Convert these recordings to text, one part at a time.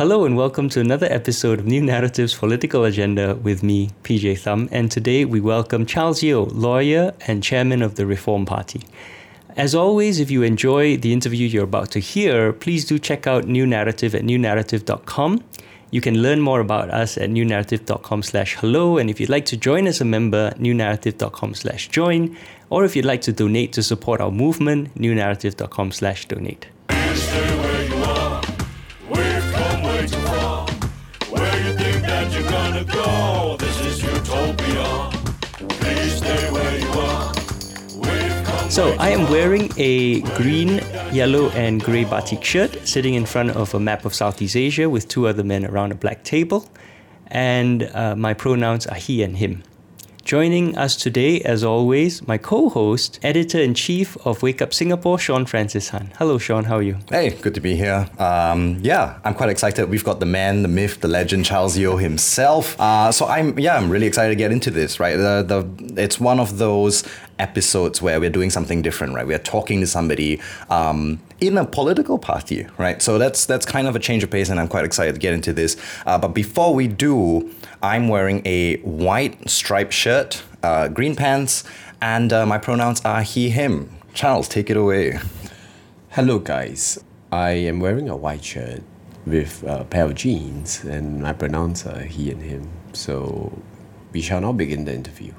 Hello and welcome to another episode of New Naratif's Political Agenda with me, PJ Thum. and today we welcome Charles Yeo, lawyer and chairman of the Reform Party. As always, if you enjoy the interview you're about to hear, please do check out New Naratif at newnaratif.com. You can learn more about us at newnaratif.com slash hello. And if you'd like to join as a member, newnaratif.com slash join. Or if you'd like to donate to support our movement, newnaratif.com slash donate. So I am wearing a green, yellow, and grey batik shirt, sitting in front of a map of Southeast Asia with two other men around a black table, and uh, my pronouns are he and him. Joining us today, as always, my co host, editor in chief of Wake Up Singapore, Sean Francis Han. Hello, Sean, how are you? Hey, good to be here. Um, yeah, I'm quite excited. We've got the man, the myth, the legend, Charles Yeo himself. Uh, so I'm, yeah, I'm really excited to get into this, right? The, the, it's one of those episodes where we're doing something different, right? We're talking to somebody um, in a political party, right? So that's that's kind of a change of pace, and I'm quite excited to get into this. Uh, but before we do, I'm wearing a white striped shirt, uh, green pants, and uh, my pronouns are he, him. Charles, take it away. Hello, guys. I am wearing a white shirt with a pair of jeans, and my pronouns are he and him. So we shall now begin the interview.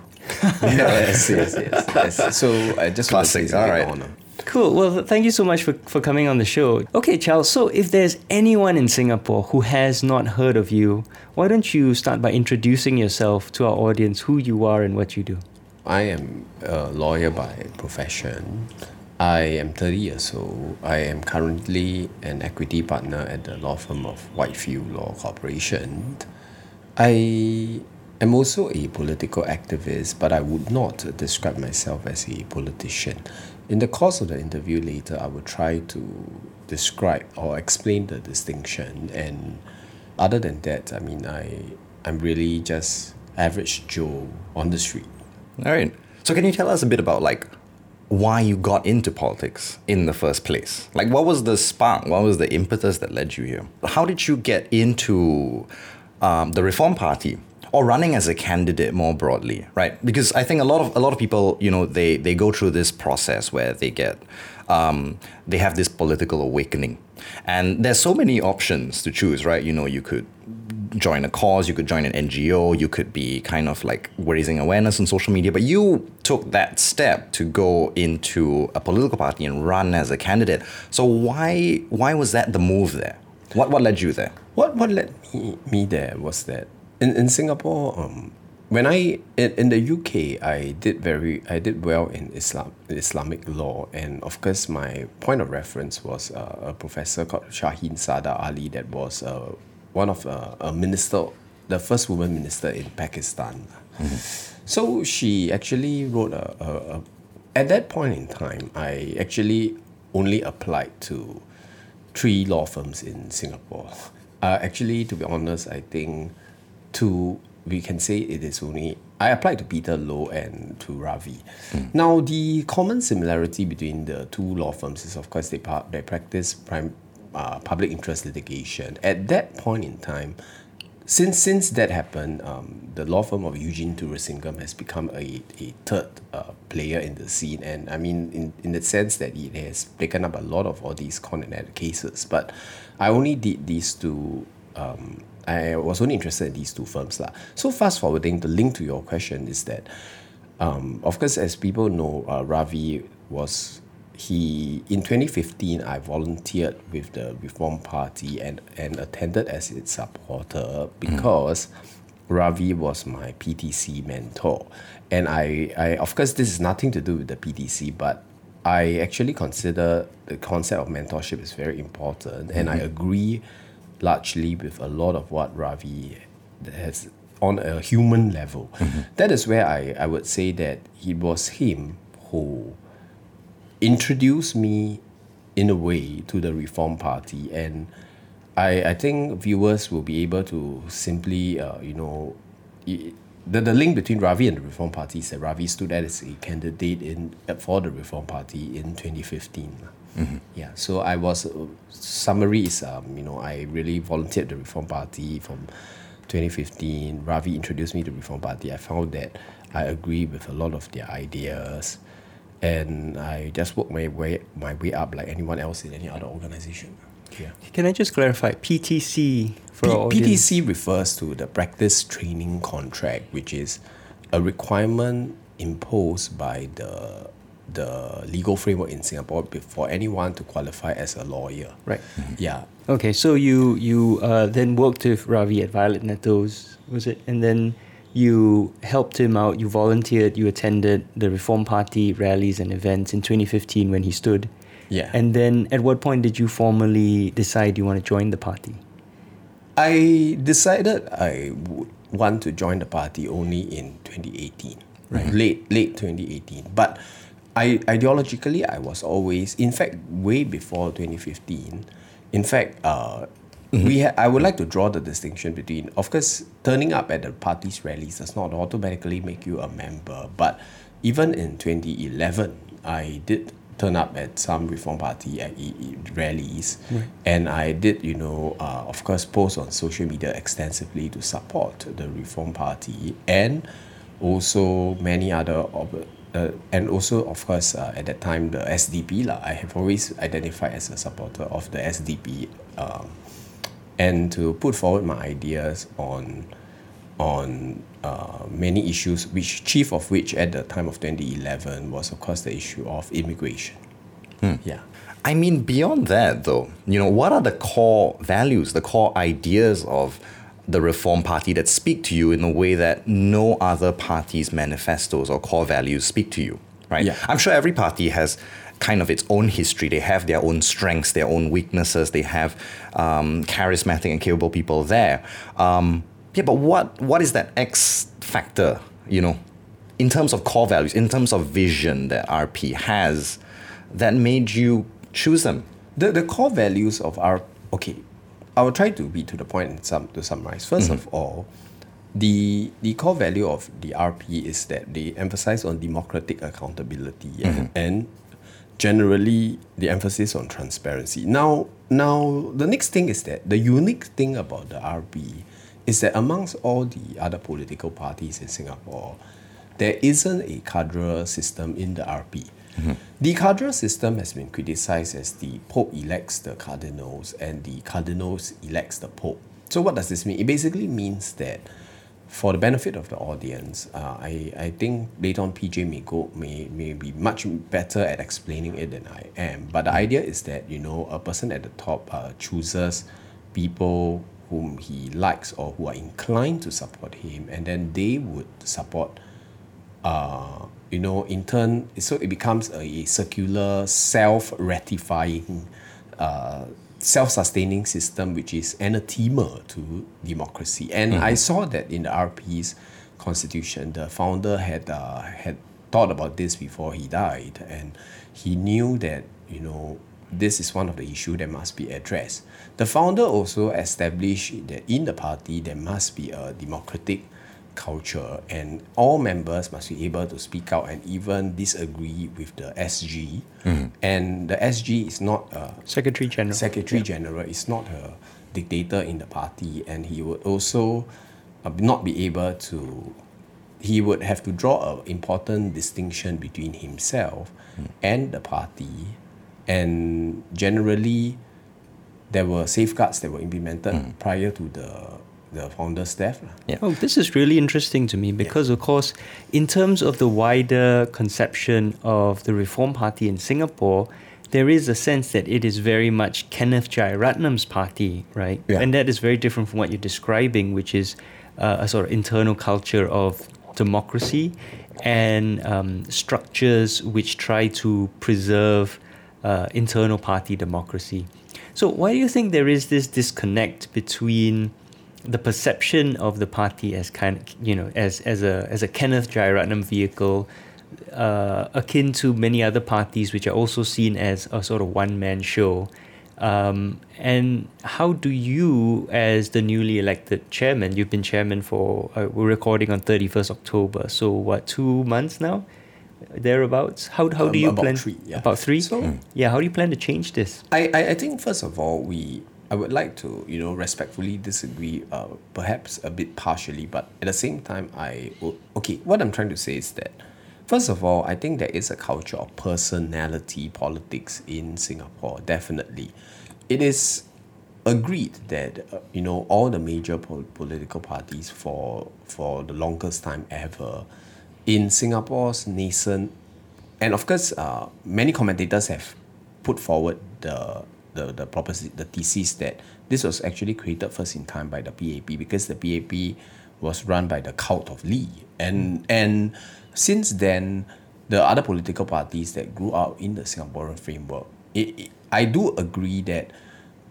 yes, yes, yes, yes. So I just classic. All right. Honor. Cool. Well, thank you so much for, for coming on the show. Okay, Charles. So, if there's anyone in Singapore who has not heard of you, why don't you start by introducing yourself to our audience, who you are and what you do? I am a lawyer by profession. I am 30 years old. I am currently an equity partner at the law firm of Whitefield Law Corporation. I am also a political activist, but I would not describe myself as a politician. In the course of the interview later, I will try to describe or explain the distinction. And other than that, I mean, I, I'm really just average Joe on the street. All right. So, can you tell us a bit about like why you got into politics in the first place? Like, what was the spark? What was the impetus that led you here? How did you get into um, the Reform Party? Or running as a candidate more broadly, right? Because I think a lot of a lot of people, you know, they they go through this process where they get um, they have this political awakening, and there's so many options to choose, right? You know, you could join a cause, you could join an NGO, you could be kind of like raising awareness on social media, but you took that step to go into a political party and run as a candidate. So why why was that the move there? What what led you there? What what led me, me there was that in, in Singapore, um, when I in, in the UK, I did very I did well in Islam Islamic law, and of course, my point of reference was uh, a professor called Shaheen Sardar Ali, that was uh, one of uh, a minister, the first woman minister in Pakistan. Mm-hmm. So she actually wrote a, a, a. At that point in time, I actually only applied to three law firms in Singapore. Uh, actually, to be honest, I think to we can say it is only I applied to Peter Low and to Ravi. Mm. Now the common similarity between the two law firms is of course they they practice prime uh, public interest litigation. At that point in time, since since that happened, um, the law firm of Eugene Thuraisingham has become a, a third uh, player in the scene, and I mean in, in the sense that it has taken up a lot of all these con cases. But I only did these two um, I was only interested in these two firms. Lah. So fast forwarding, the link to your question is that, um, of course, as people know, uh, Ravi was he in 2015 I volunteered with the Reform Party and, and attended as its supporter because mm. Ravi was my PTC mentor. And I, I of course this is nothing to do with the PTC, but I actually consider the concept of mentorship is very important mm-hmm. and I mm-hmm. agree largely with a lot of what Ravi has on a human level. Mm-hmm. That is where I, I would say that it was him who introduced me in a way to the Reform Party and I, I think viewers will be able to simply uh, you know the, the link between Ravi and the Reform Party is that Ravi stood as a candidate in for the Reform Party in 2015. Mm-hmm. Yeah, so I was uh, summary is um, you know I really volunteered the Reform Party from 2015. Ravi introduced me to Reform Party. I found that I agree with a lot of their ideas, and I just worked my way my way up like anyone else in any other organization. Yeah. Can I just clarify PTC for P-? PTC refers to the practice training contract, which is a requirement imposed by the the legal framework in Singapore for anyone to qualify as a lawyer. Right. Yeah. Okay, so you you uh, then worked with Ravi at Violet Netto's, was it? And then you helped him out. You volunteered. You attended the Reform Party rallies and events in 2015 when he stood. Yeah. And then, at what point did you formally decide you want to join the party? I decided I would want to join the party only in 2018, right? Late late 2018. But I ideologically I was always, in fact, way before 2015. In fact, uh, we ha- I would like to draw the distinction between, of course, turning up at the party's rallies does not automatically make you a member. But even in 2011, I did turn up at some Reform Party at rallies, and I did, you know, uh, of course, post on social media extensively to support the Reform Party and also many other of uh, and also of course uh, at that time the SDP lah. I have always identified as a supporter of the SDP, um, and to put forward my ideas on on uh, many issues, which chief of which at the time of 2011 was of course the issue of immigration. Yeah. I mean, beyond that, though, you know, what are the core values, the core ideas of the Reform Party that speak to you in a way that no other party's manifestos or core values speak to you, right? Yeah. I'm sure every party has kind of its own history. They have their own strengths, their own weaknesses. They have um, charismatic and capable people there. Um, yeah, but what what is that X factor, you know, in terms of core values, in terms of vision that RP has, that made you choose them? The, the core values of our okay, I will try to be to the point and some to summarize. 1st mm-hmm. of all, the the core value of the RP is that they emphasize on democratic accountability and, mm-hmm. and generally the emphasis on transparency. Now now the next thing is that the unique thing about the RP is that amongst all the other political parties in Singapore, there isn't a cadre system in the RP. The cardinal system has been criticized as the Pope elects the cardinals and the cardinals elects the Pope. So what does this mean? It basically means that for the benefit of the audience, uh, I, I think later on PJ may go may, may be much better at explaining it than I am. But the idea is that you know a person at the top uh, chooses people whom he likes or who are inclined to support him, and then they would support uh, you know, in turn, so it becomes a, circular, self-ratifying, uh, self-sustaining system, which is anathema to democracy. And I saw that in the RP's constitution, the founder had uh, had thought about this before he died, and he knew that you know this is one of the issue that must be addressed. The founder also established that in the party there must be a democratic culture and all members must be able to speak out and even disagree with the SG. Mm-hmm. And the SG is not a Secretary General. Secretary General, is not a dictator in the party, and he would also uh, not be able to. He would have to draw an important distinction between himself mm. and the party, and generally, there were safeguards that were implemented mm. prior to the the founder's death. Yeah. Oh, this is really interesting to me because, of course, in terms of the wider conception of the Reform Party in Singapore, there is a sense that it is very much Kenneth Jeyaretnam's party, right? Yeah. And that is very different from what you're describing, which is uh, a sort of internal culture of democracy and um, structures which try to preserve uh, internal party democracy. So, why do you think there is this disconnect between the perception of the party as kind you know, as, as a as a Kenneth Jeyaretnam vehicle, uh, akin to many other parties which are also seen as a sort of one man show, Um, and how do you, as the newly elected chairman, you've been chairman for, uh, we're recording on 31st October, so what, two months now? Thereabouts? How, how do Um, you about plan? three, yeah. About three? So- Yeah, how do you plan to change this? I, I, I think first of all we I would like to you know respectfully disagree uh, perhaps a bit partially but at the same time I will, okay what I'm trying to say is that first of all I think there is a culture of personality politics in Singapore definitely. It is agreed that uh, you know all the major pol- political parties for for the longest time ever in Singapore's nascent and of course, uh, many commentators have put forward the the the proposi- the thesis that this was actually created first in time by the PAP because the PAP was run by the cult of Lee, and and since then, the other political parties that grew out in the Singaporean framework, it, it, I do agree that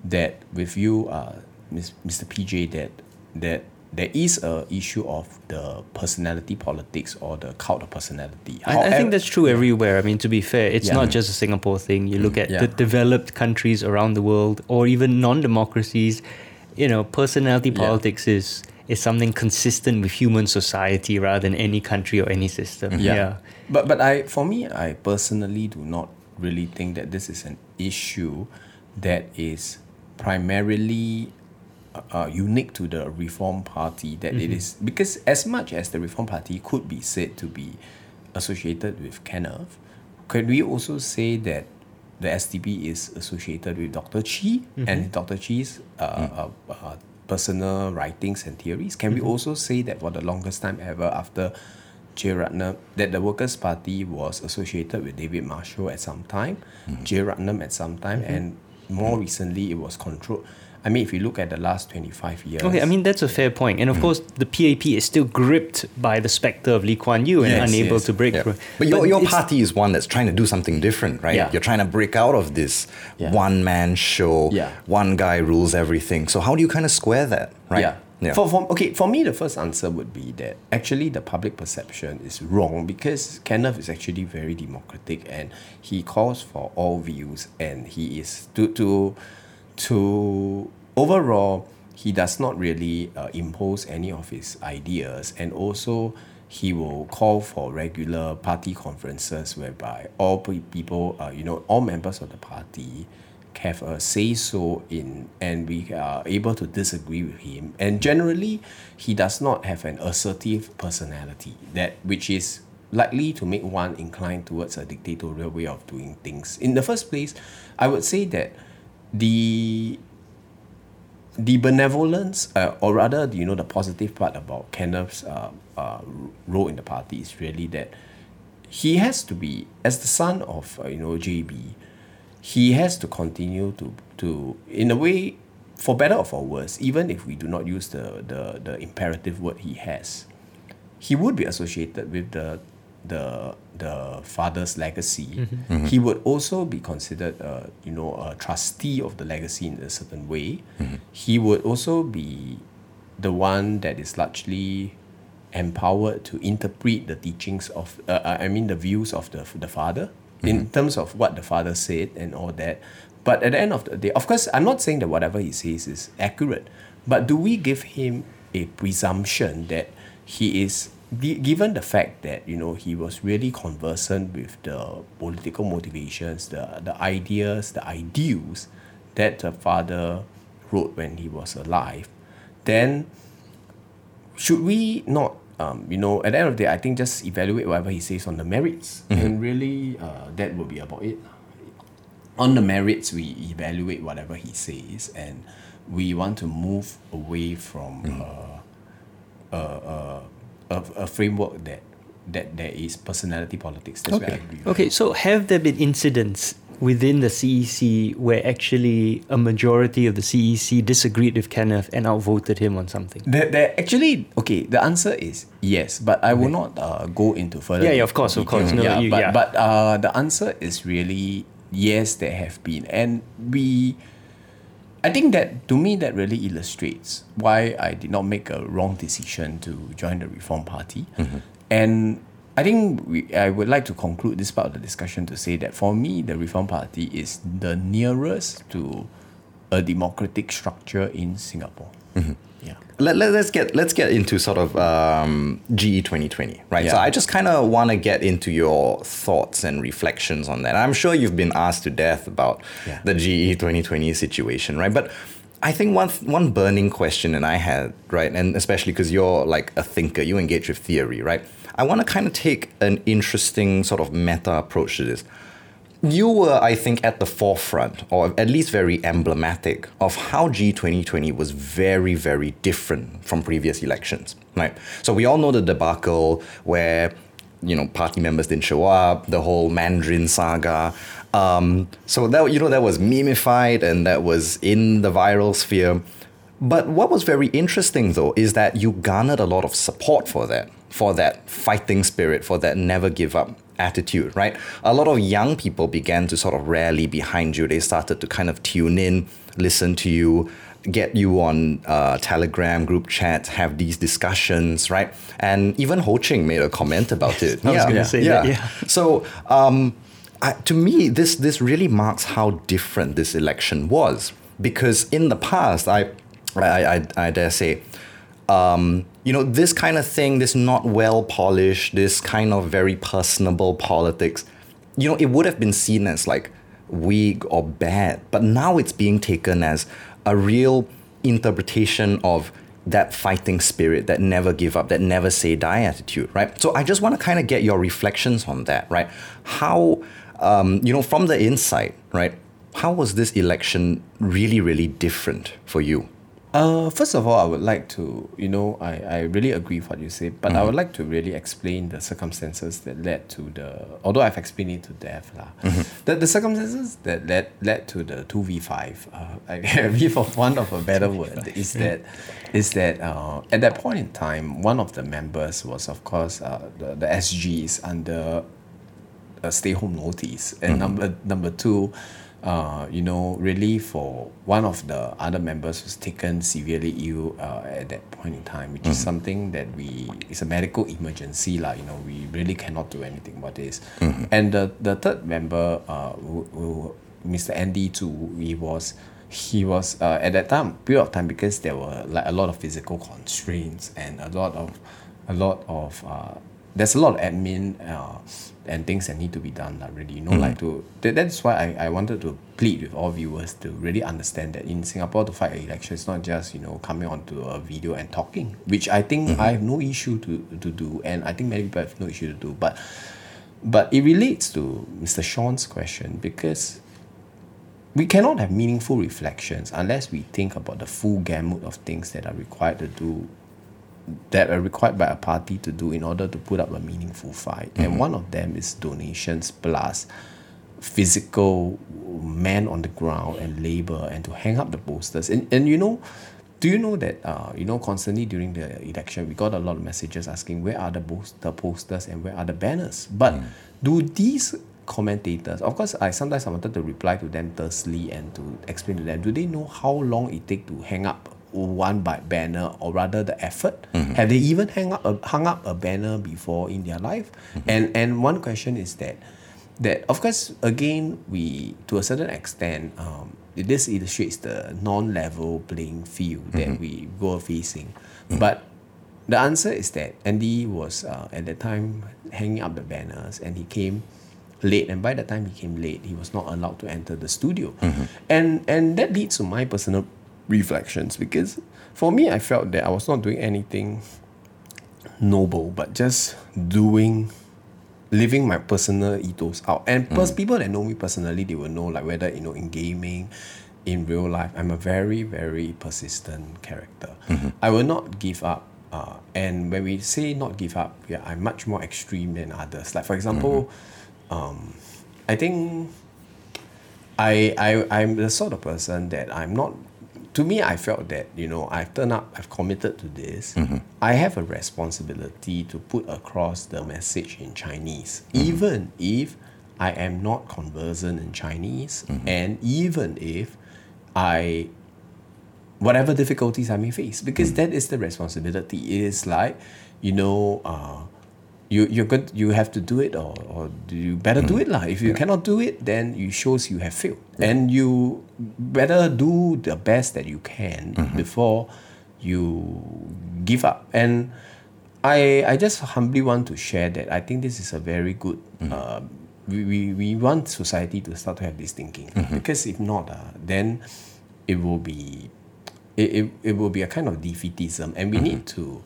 that with you, uh, Mr. PJ, that that there is a issue of the personality politics or the cult of personality. I, I think that's true everywhere. I mean, to be fair, it's Yeah. not just a Singapore thing. You mm. look at Yeah. the developed countries around the world, or even non-democracies. You know, personality Yeah. politics is is something consistent with human society rather than any country or any system. Mm-hmm. Yeah. But but I for me I personally do not really think that this is an issue that is primarily uh, uh, unique to the Reform Party that it is because as much as the Reform Party could be said to be associated with Kenneth, could we also say that the SDP is associated with Dr. Chee and Dr. Chee's uh, uh, uh, personal writings and theories? Can we also say that for the longest time ever after Jeyaretnam, that the Workers' Party was associated with David Marshall at some time, Jeyaretnam at some time, and more recently it was controlled. I mean, if you look at the last 25 years. Okay, I mean that's a fair point, and of mm. course the PAP is still gripped by the specter of Lee Kuan Yew and Yes, unable yes. to break Yeah. through. But your, your party is one that's trying to do something different, right? Yeah. You're trying to break out of this Yeah. one man show, Yeah. one guy rules everything. So how do you kind of square that, right? Yeah. For, for, okay, for me, the first answer would be that actually the public perception is wrong because Kenneth is actually very democratic and he calls for all views and he is to to to overall he does not really uh, impose any of his ideas and also he will call for regular party conferences whereby all pe- people uh, you know all members of the party have a say so in and we are able to disagree with him. And generally he does not have an assertive personality that which is likely to make one inclined towards a dictatorial way of doing things. In the first place i would say that the the benevolence, uh, or rather, you know, the positive part about Kenneth's uh, uh, role in the party is really that he has to be, as the son of, uh, you know, JB, he has to continue to, to, in a way, for better or for worse, even if we do not use the, the, the imperative word he has, he would be associated with the the the father's legacy. He would also be considered, uh, you know, a trustee of the legacy in a certain way. He would also be the one that is largely empowered to interpret the teachings of, uh, uh, I mean, the views of the the father in terms of what the father said and all that. But at the end of the day, of course, I'm not saying that whatever he says is accurate, but do we give him a presumption that he is gi- given the fact that you know he was really conversant with the political motivations the the ideas the ideals that the father wrote when he was alive then should we not um, you know at the end of the day I think just evaluate whatever he says on the merits and really uh, that will be about it. On the merits we evaluate whatever he says and we want to move away from uh, uh, uh, a, a framework that that there is personality politics that's where I Okay. agree Okay, so have there been incidents within the CEC where actually a majority of the CEC disagreed with Kenneth and outvoted him on something? There, there actually okay. The answer is yes, but I will not uh, go into further. Yeah, yeah, of course, of course. No, yeah, you- but yeah. but uh, the answer is really yes. There have been, and we. I think that to me that really illustrates why I did not make a wrong decision to join the Reform Party, and I think we, I would like to conclude this part of the discussion to say that for me, the Reform Party is the nearest to a democratic structure in Singapore. Mm-hmm. Yeah. Let, let, us get let's get into sort of um, GE 2020, right? Yeah. So I just kind of want to get into your thoughts and reflections on that. I'm sure you've been asked to death about Yeah. the GE 2020 situation, right? But I think one one burning question that I had, right, and especially because you're like a thinker, you engage with theory, right? I want to kind of take an interesting sort of meta approach to this you were, I think, at the forefront, or at least very emblematic, of how G2020 was very, very different from previous elections. Right. So we all know the debacle where, you know, party members didn't show up, the whole Mandarin saga. Um, so that you know that was memified and that was in the viral sphere. But what was very interesting though is that you garnered a lot of support for that, for that fighting spirit, for that never give up attitude, right? A lot of young people began to sort of rally behind you. They started to kind of tune in, listen to you, get you on uh, Telegram group chats, have these discussions, right? And even Ho Ching made a comment about it. I was gonna say that, yeah. So um, I, to me, this this really marks how different this election was because in the past, I I, I, I dare say, um, you know, this kind of thing, this not well polished, this kind of very personable politics, you know, it would have been seen as like weak or bad, but now it's being taken as a real interpretation of that fighting spirit, that never give up, that never say die attitude, right? So I just want to kind of get your reflections on that, right? How, um, you know, from the inside, right? How was this election really, really different for you? Uh, first of all, I would like to, you know, I, I really agree with what you say, but I would like to really explain the circumstances that led to the, although I've explained it to death, lah, the, the circumstances that led, led to the 2v5, uh, I for want of a better word, is that, is that uh, at that point in time, one of the members was, of course, uh, the, the SG is under a stay home notice. And number number two, uh, you know, really for one of the other members was taken severely ill uh, at that point in time, which is something that we it's a medical emergency, lah. You know, we really cannot do anything about this. And the the third member, uh, who, who, Mr. Andy Zhu, he was. He was uh, at that time period of time because there were like a lot of physical constraints and a lot of a lot of uh, there's a lot of admin uh, and things that need to be done like really you know like to that, that's why I, I wanted to plead with all viewers to really understand that in Singapore to fight an election it's not just you know coming onto a video and talking which I think I have no issue to, to do and I think many people have no issue to do but but it relates to Mr. Sean's question because we cannot have meaningful reflections unless we think about the full gamut of things that are required to do that are required by a party to do in order to put up a meaningful fight. And one of them is donations plus physical men on the ground and labor and to hang up the posters. And and you know, do you know that uh, you know constantly during the election we got a lot of messages asking where are the post- the posters and where are the banners? But do these commentators of course I sometimes I wanted to reply to them tersely and to explain to them do they know how long it take to hang up one by banner or rather the effort. Mm-hmm. Have they even hang up a, hung up a banner before in their life. Mm-hmm. And and one question is that that of course again we to a certain extent um, this illustrates the non-level playing field that mm-hmm. we were facing. But the answer is that Andy was uh, at the time hanging up the banners and he came late. And by the time he came late he was not allowed to enter the studio. And and that leads to my personal reflections because for me I felt that I was not doing anything noble but just doing living my personal ethos out. And pers- people that know me personally they will know like whether you know in gaming in real life i'm a very very persistent character. I will not give up uh, and when we say not give up yeah i'm much more extreme than others. Like for example um, i think I, I I'm the sort of person that I'm not to me I felt that you know I've turned up I've committed to this. Mm-hmm. I have a responsibility to put across the message in Chinese. Mm-hmm. Even if I am not conversant in Chinese mm-hmm. and even if I whatever difficulties I may face because mm. that is the responsibility. It is like you know uh, you you're good you have to do it or, or you better do mm. it lah. If you cannot do it, then it shows you have failed. And you better do the best that you can mm-hmm. before you give up. And I I just humbly want to share that I think this is a very good mm. uh, we, we, we want society to start to have this thinking. Mm-hmm. Because if not uh, then it will be it, it, it will be a kind of defeatism. And we mm-hmm. need to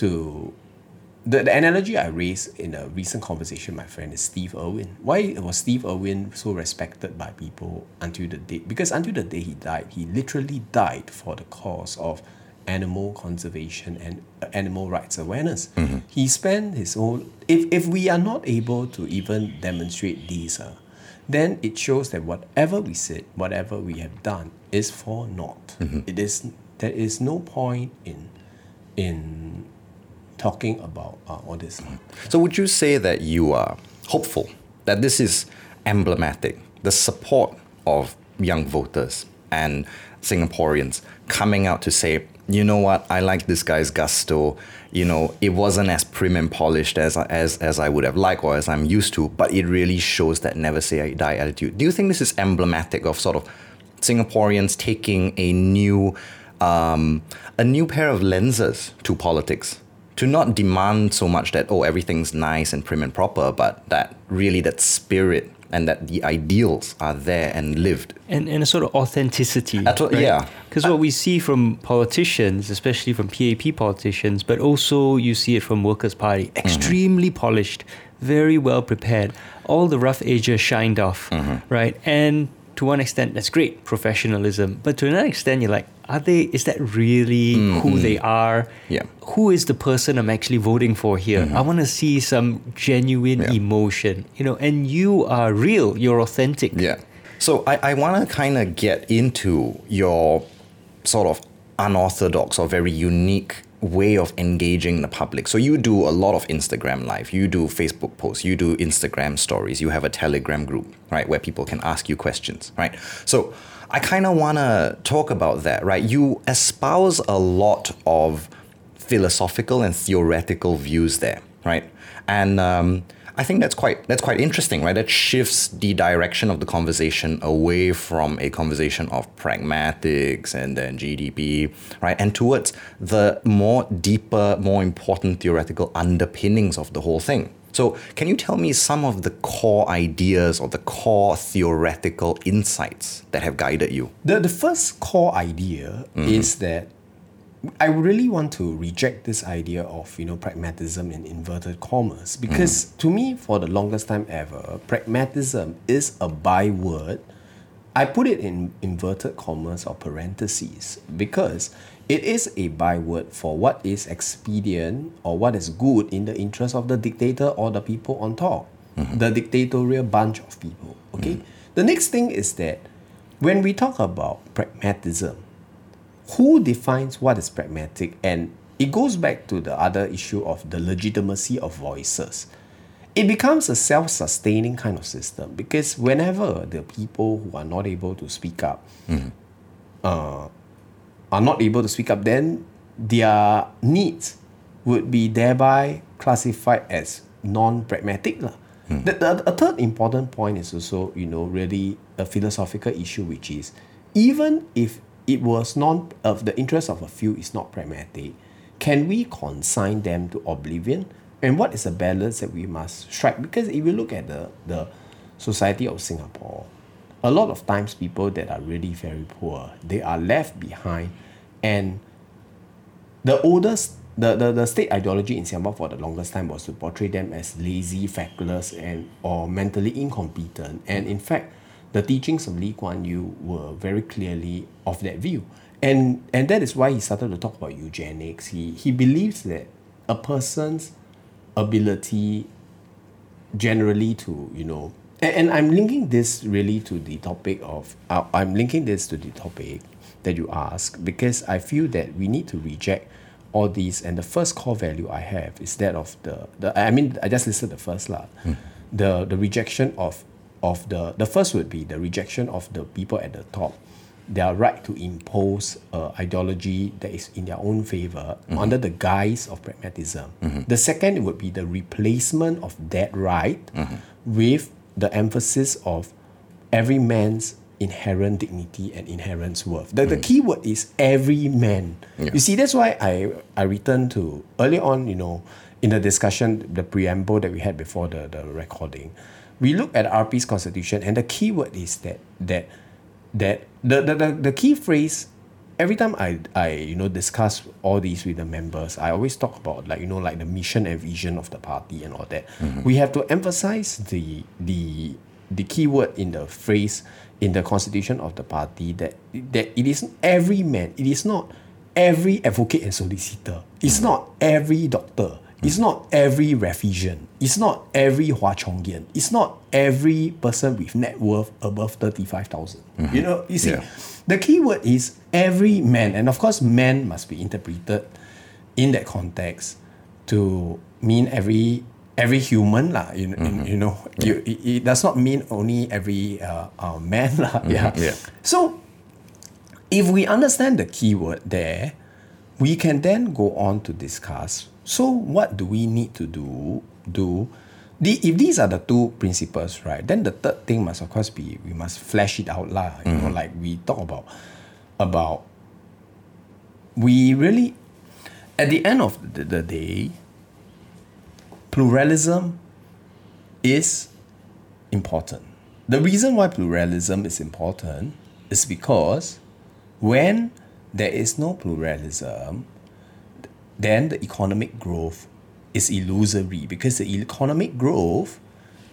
to the, the analogy I raised in a recent conversation with my friend is Steve Irwin. Why was Steve Irwin so respected by people until the day? Because until the day he died, he literally died for the cause of animal conservation and uh, animal rights awareness. He spent his whole. If, if we are not able to even demonstrate these, uh, then it shows that whatever we said, whatever we have done, is for naught. It is there is no point in in talking about uh, all this. So, would you say that you are hopeful that this is emblematic, the support of young voters and Singaporeans coming out to say, you know what, I like this guy's gusto. You know, it wasn't as prim and polished as as as I would have liked or as I'm used to, but it really shows that never say I die attitude. Do you think this is emblematic of sort of Singaporeans taking a new um, a new pair of lenses to politics? To not demand so much that oh everything's nice and prim and proper, but that really that spirit and that the ideals are there and lived. and, and a sort of authenticity. What- yeah. Because what we see from politicians, especially from PAP politicians, but also you see it from Workers' Party, Mm-hmm. extremely polished, very well prepared. All the rough edges shined off, Mm-hmm. right? And to one extent, that's great professionalism. But to another extent, you're like, are they? Is that really who they are? Mm-hmm. Yeah. Who is the person I'm actually voting for here? I want to see some genuine Mm-hmm. Yeah. emotion, you know. And you are real. You're authentic. Yeah. So I, I want to kind of get into your sort of unorthodox or very unique way of engaging the public. So you do a lot of Instagram live, you do Facebook posts, you do Instagram stories, you have a Telegram group, right, where people can ask you questions, right? So I kind of want to talk about that, right? You espouse a lot of philosophical and theoretical views there, right? And um, I think that's quite that's quite interesting, right? That shifts the direction of the conversation away from a conversation of pragmatics and then GDP, right, and towards the more deeper, more important theoretical underpinnings of the whole thing. So, can you tell me some of the core ideas or the core theoretical insights that have guided you? The, the first core idea mm-hmm. is that I really want to reject this idea of you know pragmatism in inverted commas because mm. to me for the longest time ever pragmatism is a byword. I put it in inverted commas or parentheses because it is a byword for what is expedient or what is good in the interest of the dictator or the people on top, mm-hmm. the dictatorial bunch of people. Okay. Mm-hmm. The next thing is that when we talk about pragmatism, who defines what is pragmatic? And it goes back to the other issue of the legitimacy of voices. It becomes a self-sustaining kind of system because whenever the people who are not able to speak up mm-hmm. uh, are not able to speak up then their needs would be thereby classified as non-pragmatic lah. Hmm. The, the, a third important point is also you know really a philosophical issue which is even if it was non of the interest of a few is not pragmatic can we consign them to oblivion? And what is the balance that we must strike? Because if you look at the the society of singapore a lot of times people that are really very poor they are left behind and the oldest the, the, the state ideology in Singapore for the longest time was to portray them as lazy, feckless, and or mentally incompetent. And in fact, the teachings of Lee Kuan Yew were very clearly of that view. And and that is why he started to talk about eugenics. He he believes that a person's ability generally to you know and, and i'm linking this really to the topic of uh, i'm linking this to the topic that you ask because i feel that we need to reject all these and the first core value i have is that of the, the i mean i just listed the first lah. Hmm. The the rejection of of the the first would be the rejection of the people at the top. Their right to impose uh, ideology that is in their own favor mm-hmm. under the guise of pragmatism. Mm-hmm. The second would be the replacement of that right mm-hmm. with the emphasis of every man's inherent dignity and inherent worth. The, the hmm. key word is every man. You see, that's why I, I return to early on, you know, in the discussion, the preamble that we had before the, the recording, we look at RP's constitution and the key word is that that that the, the, the, the key phrase every time I, I you know discuss all these with the members I always talk about like you know like the mission and vision of the party and all that mm-hmm. we have to emphasize the the the key word in the phrase in the constitution of the party that that it is every man it is not every advocate and solicitor it's not every doctor it's not every Rafflesian. It's not every Hwa Chongian. It's not every person with net worth above 35,000. You know, you see, Yeah. the key word is every man. And of course, man must be interpreted in that context to mean every every human lah. You, you- you know, you, it, does not mean only every uh, uh, man lah. Yeah. Yeah. So if we understand the keyword there, we can then go on to discuss. So what do we need to do? Do the if these are the two principles, right? Then the third thing must of course be we must flesh it out lah. You know, like we talk about about we really at the end of the, the day, pluralism is important. The reason why pluralism is important is because when there is no pluralism, then the economic growth is illusory because the economic growth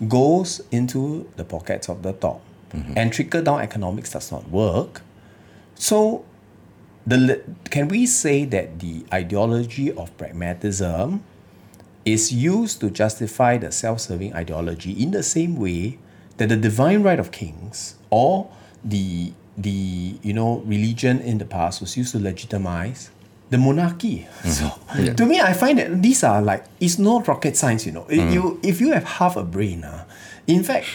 goes into the pockets of the top. Mm-hmm. And trickle down economics does not work. So the can we say that the ideology of pragmatism is used to justify the self-serving ideology in the same way that the divine right of kings or the the you know religion in the past was used to legitimize the monarchy. So mm-hmm. to me, I find that these are like it's not rocket science. You know, If mm-hmm. you if you have half a brain, uh, in fact.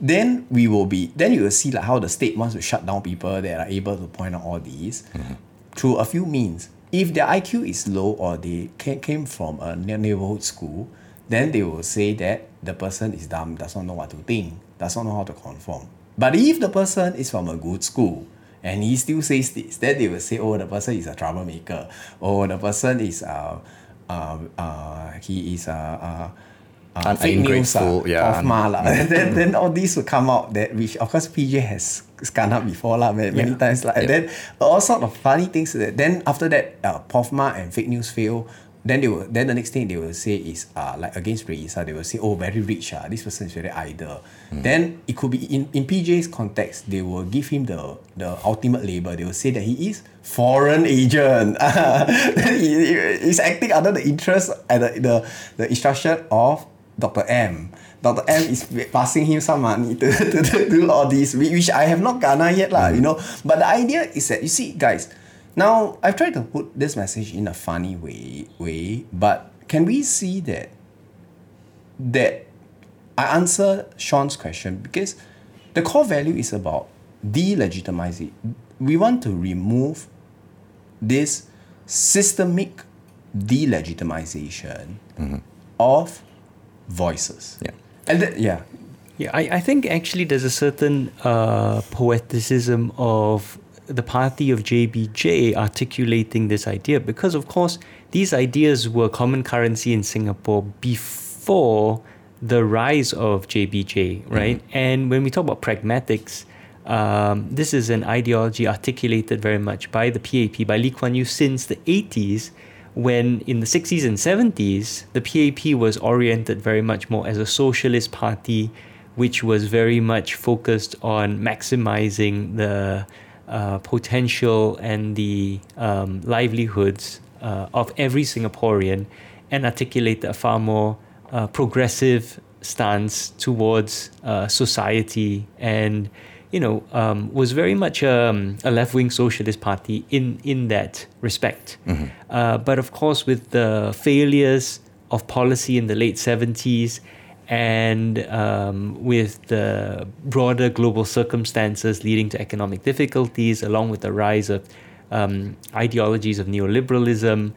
Then we will be. Then you will see like how the state wants to shut down people that are able to point out all these mm-hmm. through a few means. If their IQ is low or they ca- came from a neigh- neighborhood school, then they will say that the person is dumb, does not know what to think, does not know how to conform. But if the person is from a good school and he still says this, then they will say, oh, the person is a troublemaker. Oh, the person is uh, uh, uh, he is a uh, uh, fake news uh, yeah, POFMA lah. then, then all these will come out that which of course PJ has scanned up before lah many, many Yeah. times like then all sort of funny things that then after that uh, POFMA and fake news fail then they will then the next thing they will say is uh, like against Raeesah they will say oh very rich uh, this person is very idle. Then it could be in, in PJ's context they will give him the the ultimate label. They will say that he is foreign agent. He, he- he's acting under the interest and the, the, the instruction of Dr. M. Dr. M is passing him some money to, to, to do all this, which I have not garnered yet, lah, you know. But the idea is that, you see, guys, now I've tried to put this message in a funny way, way but can we see that that I answer Sean's question because the core value is about delegitimizing. We want to remove this systemic delegitimization mm-hmm. of voices. Yeah. And that, yeah. Yeah, I, I think actually there's a certain uh, poeticism of the party of JBJ articulating this idea because, of course, these ideas were common currency in Singapore before the rise of JBJ, right? And when we talk about pragmatics, um, this is an ideology articulated very much by the PAP, by Lee Kuan Yew since the 80s, when in the 60s and 70s, the PAP was oriented very much more as a socialist party, which was very much focused on maximizing the uh, potential and the um, livelihoods uh, of every Singaporean and articulated a far more uh, progressive stance towards uh, society and you know um, was very much um, a left-wing socialist party in in that respect. Uh, but of course with the failures of policy in the late 70s and um, with the broader global circumstances leading to economic difficulties, along with the rise of um, ideologies of neoliberalism,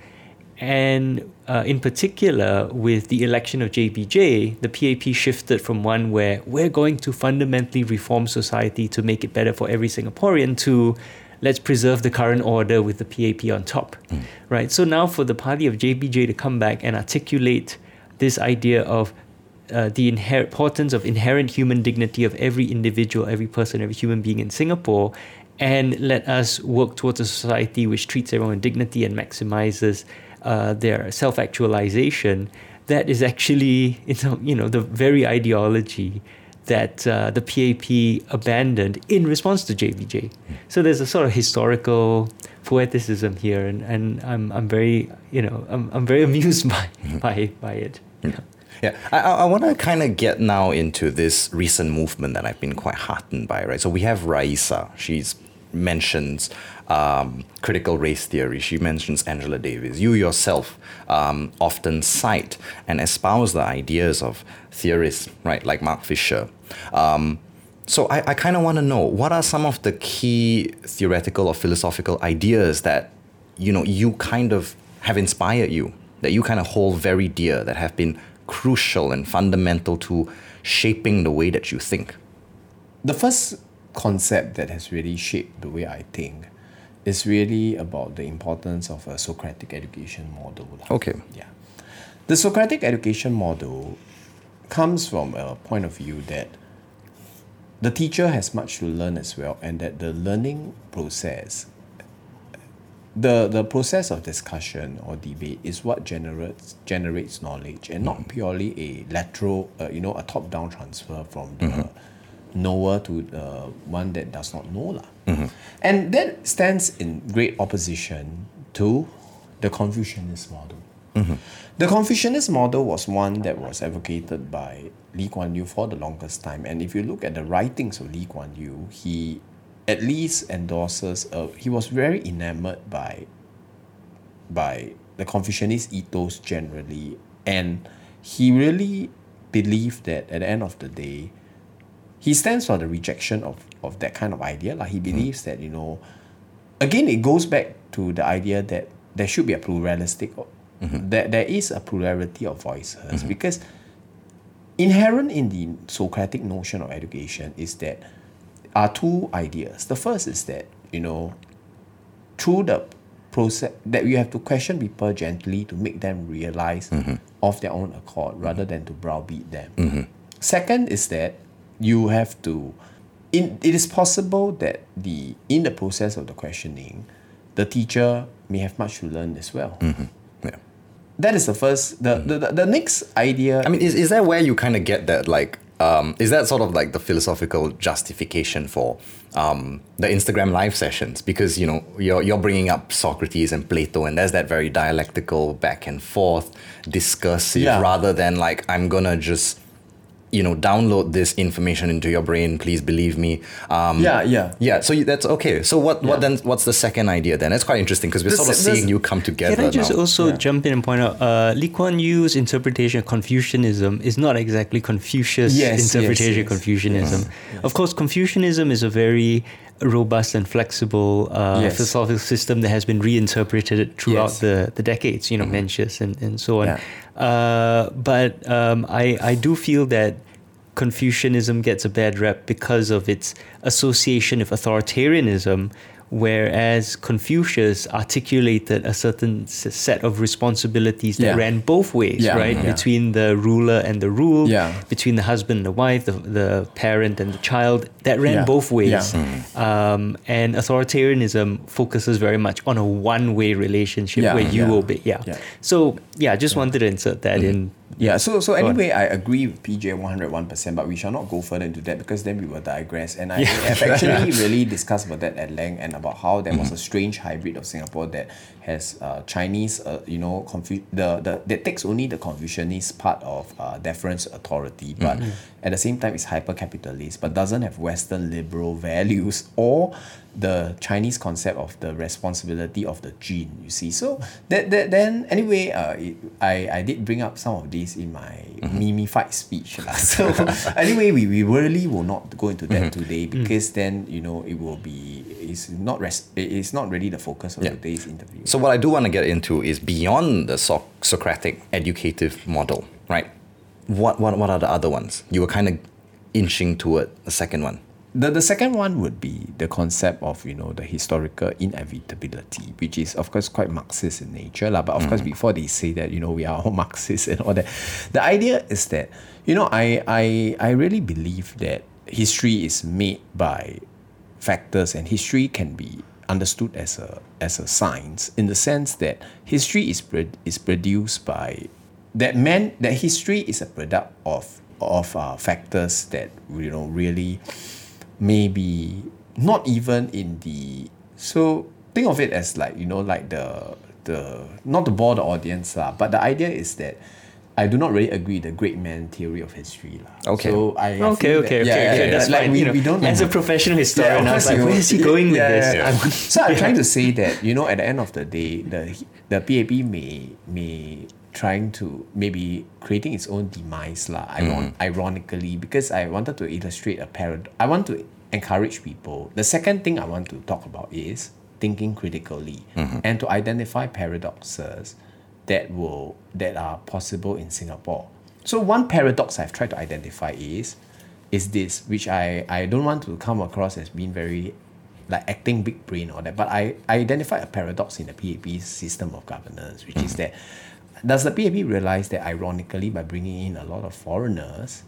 and uh, in particular with the election of JBJ, the PAP shifted from one where we're going to fundamentally reform society to make it better for every Singaporean to let's preserve the current order with the PAP on top, mm. right? So now for the party of JBJ to come back and articulate this idea of uh, the inher- importance of inherent human dignity of every individual, every person, every human being in Singapore, and let us work towards a society which treats everyone with dignity and maximizes uh, their self-actualization. That is actually, you know, the very ideology that uh, the PAP abandoned in response to JBJ. So there's a sort of historical poeticism here, and, and I'm, I'm very, you know, I'm, I'm very amused by, by, by it. Yeah. Yeah, I, I want to kind of get now into this recent movement that I've been quite heartened by, right? So we have Raeesah. She's mentions um, critical race theory. She mentions Angela Davis. You yourself um, often cite and espouse the ideas of theorists, right, like Mark Fisher. Um, so I, I kind of want to know what are some of the key theoretical or philosophical ideas that you know you kind of have inspired you, that you kind of hold very dear, that have been crucial and fundamental to shaping the way that you think? The first concept that has really shaped the way I think is really about the importance of a Socratic education model. Okay. Yeah. The Socratic education model comes from a point of view that the teacher has much to learn as well, and that the learning process the the process of discussion or debate is what generates generates knowledge and not purely a lateral uh, you know a top down transfer from the mm-hmm. Knower to the one that does not know lah. Mm-hmm. and that stands in great opposition to the Confucianist model. Mm-hmm. The Confucianist model was one that was advocated by Lee Kuan Yew for the longest time, and if you look at the writings of Lee Kuan Yew, he at least endorses uh, he was very enamored by by the Confucianist ethos generally and he really believed that at the end of the day he stands for the rejection of, of that kind of idea like he believes mm. that you know again it goes back to the idea that there should be a pluralistic mm-hmm. that there is a plurality of voices mm-hmm. because inherent in the Socratic notion of education is that are two ideas. The first is that, you know, through the process that you have to question people gently to make them realize mm-hmm. of their own accord rather than to browbeat them. Mm-hmm. Second is that you have to in, it is possible that the in the process of the questioning, the teacher may have much to learn as well. Mm-hmm. Yeah. That is the first the, the, the, the next idea I mean is, is that where you kind of get that like um, is that sort of like the philosophical justification for um, the Instagram live sessions? Because you know you're you're bringing up Socrates and Plato, and there's that very dialectical back and forth, discursive, yeah. rather than like I'm gonna just you know download this information into your brain please believe me um, yeah yeah yeah so that's okay so what yeah. what then what's the second idea then it's quite interesting because we're sort of seeing you come together can i just now. also yeah. jump in and point out uh, lee kuan yew's interpretation of confucianism is not exactly confucius yes, interpretation yes, yes. of confucianism yes. of course confucianism is a very robust and flexible uh, yes. philosophical system that has been reinterpreted throughout yes. the, the decades, you know, mm-hmm. Mencius and, and so on. Yeah. Uh, but um, I, I do feel that Confucianism gets a bad rep because of its association with authoritarianism, whereas Confucius articulated a certain set of responsibilities that yeah. ran both ways, yeah, right? Yeah. Between the ruler and the ruled, between the husband and the wife, the, the parent and the child, that ran both ways. Mm. Um, and authoritarianism focuses very much on a one way relationship where you obey. Yeah. So, yeah, I just wanted to insert that mm-hmm. in yeah, so so anyway, I agree with PJ 101%, but we shall not go further into that because then we will digress. And I have actually really discussed about that at length and about how there was a strange hybrid of Singapore that has uh, Chinese, uh, you know, confu- the, the that takes only the Confucianist part of uh, deference authority, but mm-hmm. at the same time it's hyper capitalist, but doesn't have Western liberal values or the Chinese concept of the responsibility of the gene. You see, so that, that then anyway, uh, it, I I did bring up some of this in my memeified speech. lah. So anyway, we, we really will not go into that today because then you know it will be it's not res- it's not really the focus of today's interview. So what I do want to get into is beyond the so- Socratic educative model, right? What, what what are the other ones? You were kind of inching toward the second one. The, the second one would be the concept of you know the historical inevitability, which is of course quite Marxist in nature, lah. But of course, mm. before they say that you know we are all Marxists and all that, the idea is that you know I I I really believe that history is made by factors, and history can be understood as a as a science in the sense that history is is produced by that man that history is a product of of uh, factors that you know really maybe not even in the so think of it as like you know like the the not to bore the audience lah, but the idea is that I do not really agree with the great man theory of history lah. Okay. So I Okay, okay, that- okay, yeah, okay. yeah, That's like fine. We, you know, we don't as a professional historian, I was like, of course where you- is he going with yeah, this? yeah, yeah. so I'm trying to say that you know at the end of the day, the the PAP may may trying to maybe creating its own demise lah. Iron- mm-hmm. Ironically, because I wanted to illustrate a parad. I want to encourage people. The second thing I want to talk about is thinking critically mm-hmm. and to identify paradoxes that will that are possible in Singapore. So one paradox I've tried to identify is is this, which I, I don't want to come across as being very like acting big brain or that, but I, I identify a paradox in the PAP system of governance, which is hmm. that does the PAP realize that ironically by bringing in a lot of foreigners,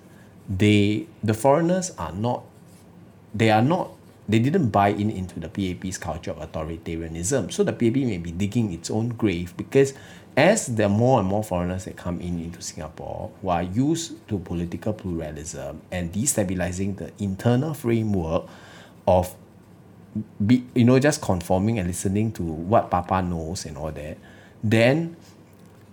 they the foreigners are not they are not they didn't buy in into the PAP's culture of authoritarianism. So the PAP may be digging its own grave because as there are more and more foreigners that come in into Singapore who are used to political pluralism and destabilizing the internal framework of be you know just conforming and listening to what Papa knows and all that, then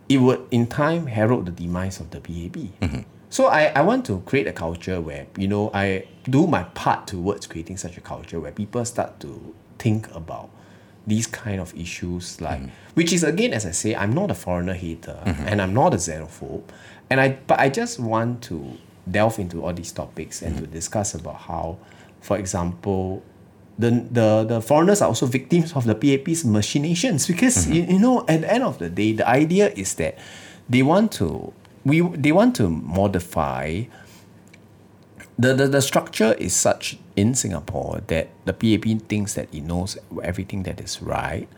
it would in time herald the demise of the PAP. Mm-hmm. So I, I want to create a culture where, you know, I do my part towards creating such a culture where people start to think about these kind of issues like mm. which is again as I say, I'm not a foreigner hater mm-hmm. and I'm not a xenophobe. And I but I just want to delve into all these topics and to mm-hmm. discuss about how, for example, the, the the foreigners are also victims of the PAP's machinations because mm-hmm. you, you know at the end of the day the idea is that they want to we they want to modify the, the the structure is such in Singapore that the PAP thinks that it knows everything that is right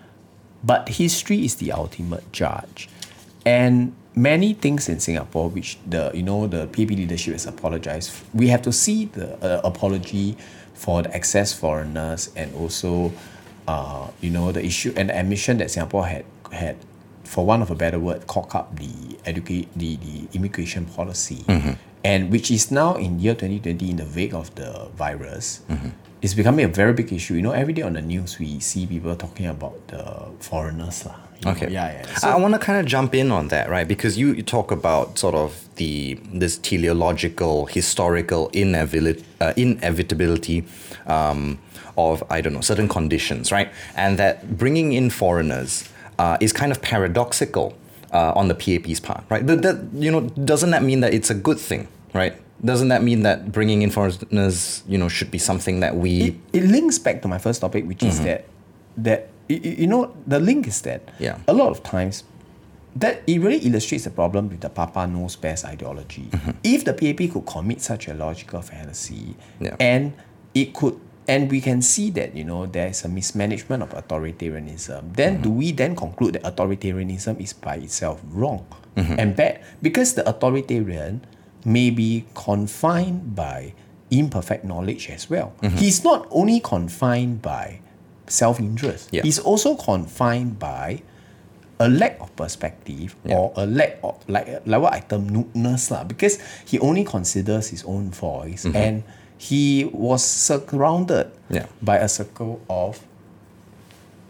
but history is the ultimate judge. And many things in Singapore which the you know the PAP leadership has apologized we have to see the uh, apology for the excess foreigners and also uh, you know the issue and the admission that Singapore had had for one of a better word cock up the educate the, the immigration policy and which is now in year 2020 in the wake of the virus it's becoming a very big issue you know every day on the news we see people talking about the foreigners lah. You know, Okay. yeah yeah I want to kind of jump in on that, right? Because you, you talk about sort of the this teleological, historical inevit- uh, inevitability um, of I don't know certain conditions, right? And that bringing in foreigners uh, is kind of paradoxical uh, on the PAP's part, right? That, that you know doesn't that mean that it's a good thing, right? Doesn't that mean that bringing in foreigners, you know, should be something that we it, it links back to my first topic, which is that that you know the link is that Yeah. a lot of times that it really illustrates the problem with the Papa knows best ideology. If the PAP could commit such a logical fallacy, Yeah. and it could and we can see that you know there's a mismanagement of authoritarianism. Then do we then conclude that authoritarianism is by itself wrong? Mm-hmm. And bad because the authoritarian may be confined by imperfect knowledge as well. Mm-hmm. He's not only confined by self-interest Yeah. he's also confined by a lack of perspective or a lack of like like what I term noobness lah because he only considers his own voice mm-hmm. and he was surrounded Yeah. by a circle of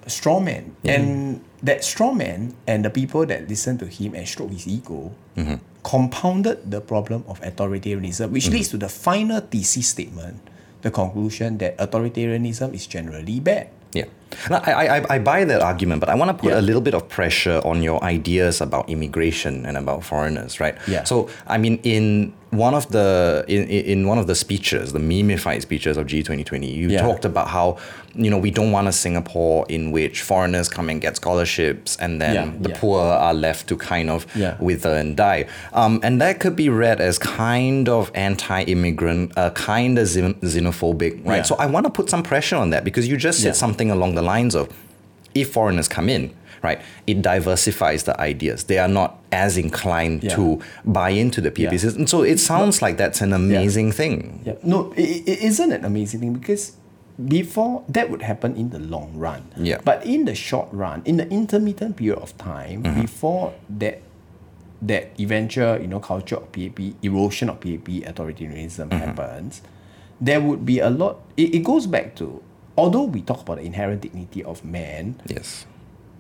straw men. And that straw man and the people that listened to him and stroke his ego mm-hmm. compounded the problem of authoritarianism which mm-hmm. leads to the final thesis statement the conclusion that authoritarianism is generally bad. Yeah Now, I, I, I buy that argument, but I want to put Yeah. a little bit of pressure on your ideas about immigration and about foreigners, right? Yeah. So, I mean, in one of the in, in one of the speeches, the memeified speeches of GE twenty twenty, you Yeah. talked about how you know we don't want a Singapore in which foreigners come and get scholarships, and then Yeah, the poor are left to kind of Yeah. wither and die. Um, and that could be read as kind of anti-immigrant, uh, kind of xenophobic, right? So I want to put some pressure on that because you just said something along the lines of, if foreigners come in, right, it diversifies the ideas. They are not as inclined Yeah. to buy into the PAP Yeah. system. So it sounds like that's an amazing thing. Yeah. No, it, it isn't an amazing thing because before that would happen in the long run. Yeah. But in the short run, in the intermittent period of time, Mm-hmm. before that that eventual, you know, culture of PAP, erosion of PAP authoritarianism Mm-hmm. happens, there would be a lot it, it goes back to although we talk about the inherent dignity of man, Yes.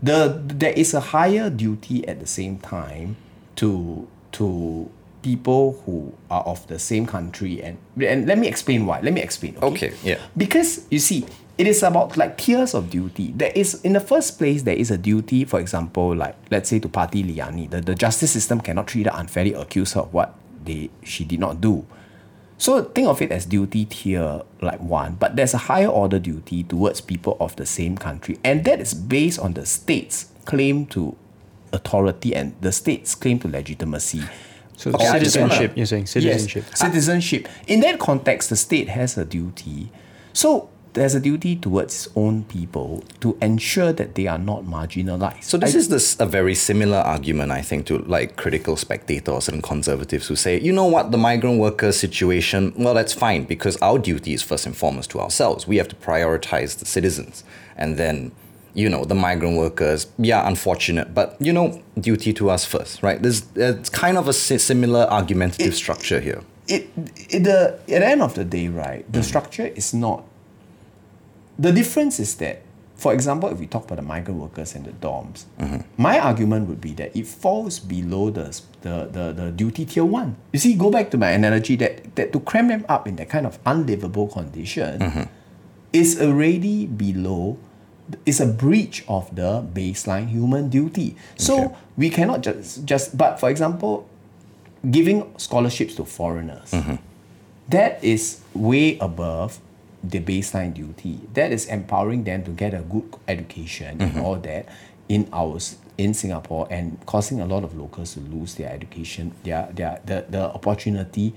the there is a higher duty at the same time to to people who are of the same country and and let me explain why let me explain Okay, yeah. because you see it is about like tiers of duty there is in the first place there is a duty for example like let's say to Parti Liyani the, the justice system cannot treat her unfairly accuse her of what they she did not do so think of it as duty tier like one, but there's a higher order duty towards people of the same country, and that is based on the state's claim to authority and the state's claim to legitimacy. So citizenship, you're saying citizenship. Yes, citizenship. In that context, the state has a duty. So there's a duty towards its own people to ensure that they are not marginalized. So this I- is this a very similar argument, I think, to like critical spectators and conservatives who say, you know what, the migrant worker situation, well, that's fine because our duty is first and foremost to ourselves. We have to prioritize the citizens, and then, you know, the migrant workers, yeah, unfortunate, but you know, duty to us first, right? There's it's kind of a similar argumentative structure here. it, it the at the end of the day, right, the mm. structure is not. The difference is that, for example, if we talk about the migrant workers and the dorms, mm-hmm. my argument would be that it falls below the, the, the, the duty tier one. You see, go back to my analogy that, that to cram them up in that kind of unlivable condition mm-hmm. is already below is a breach of the baseline human duty. So Okay. we cannot just just but for example, giving scholarships to foreigners, mm-hmm. that is way above the baseline duty. That is empowering them to get a good education and mm-hmm. all that in ours in Singapore and causing a lot of locals to lose their education, their their the, the opportunity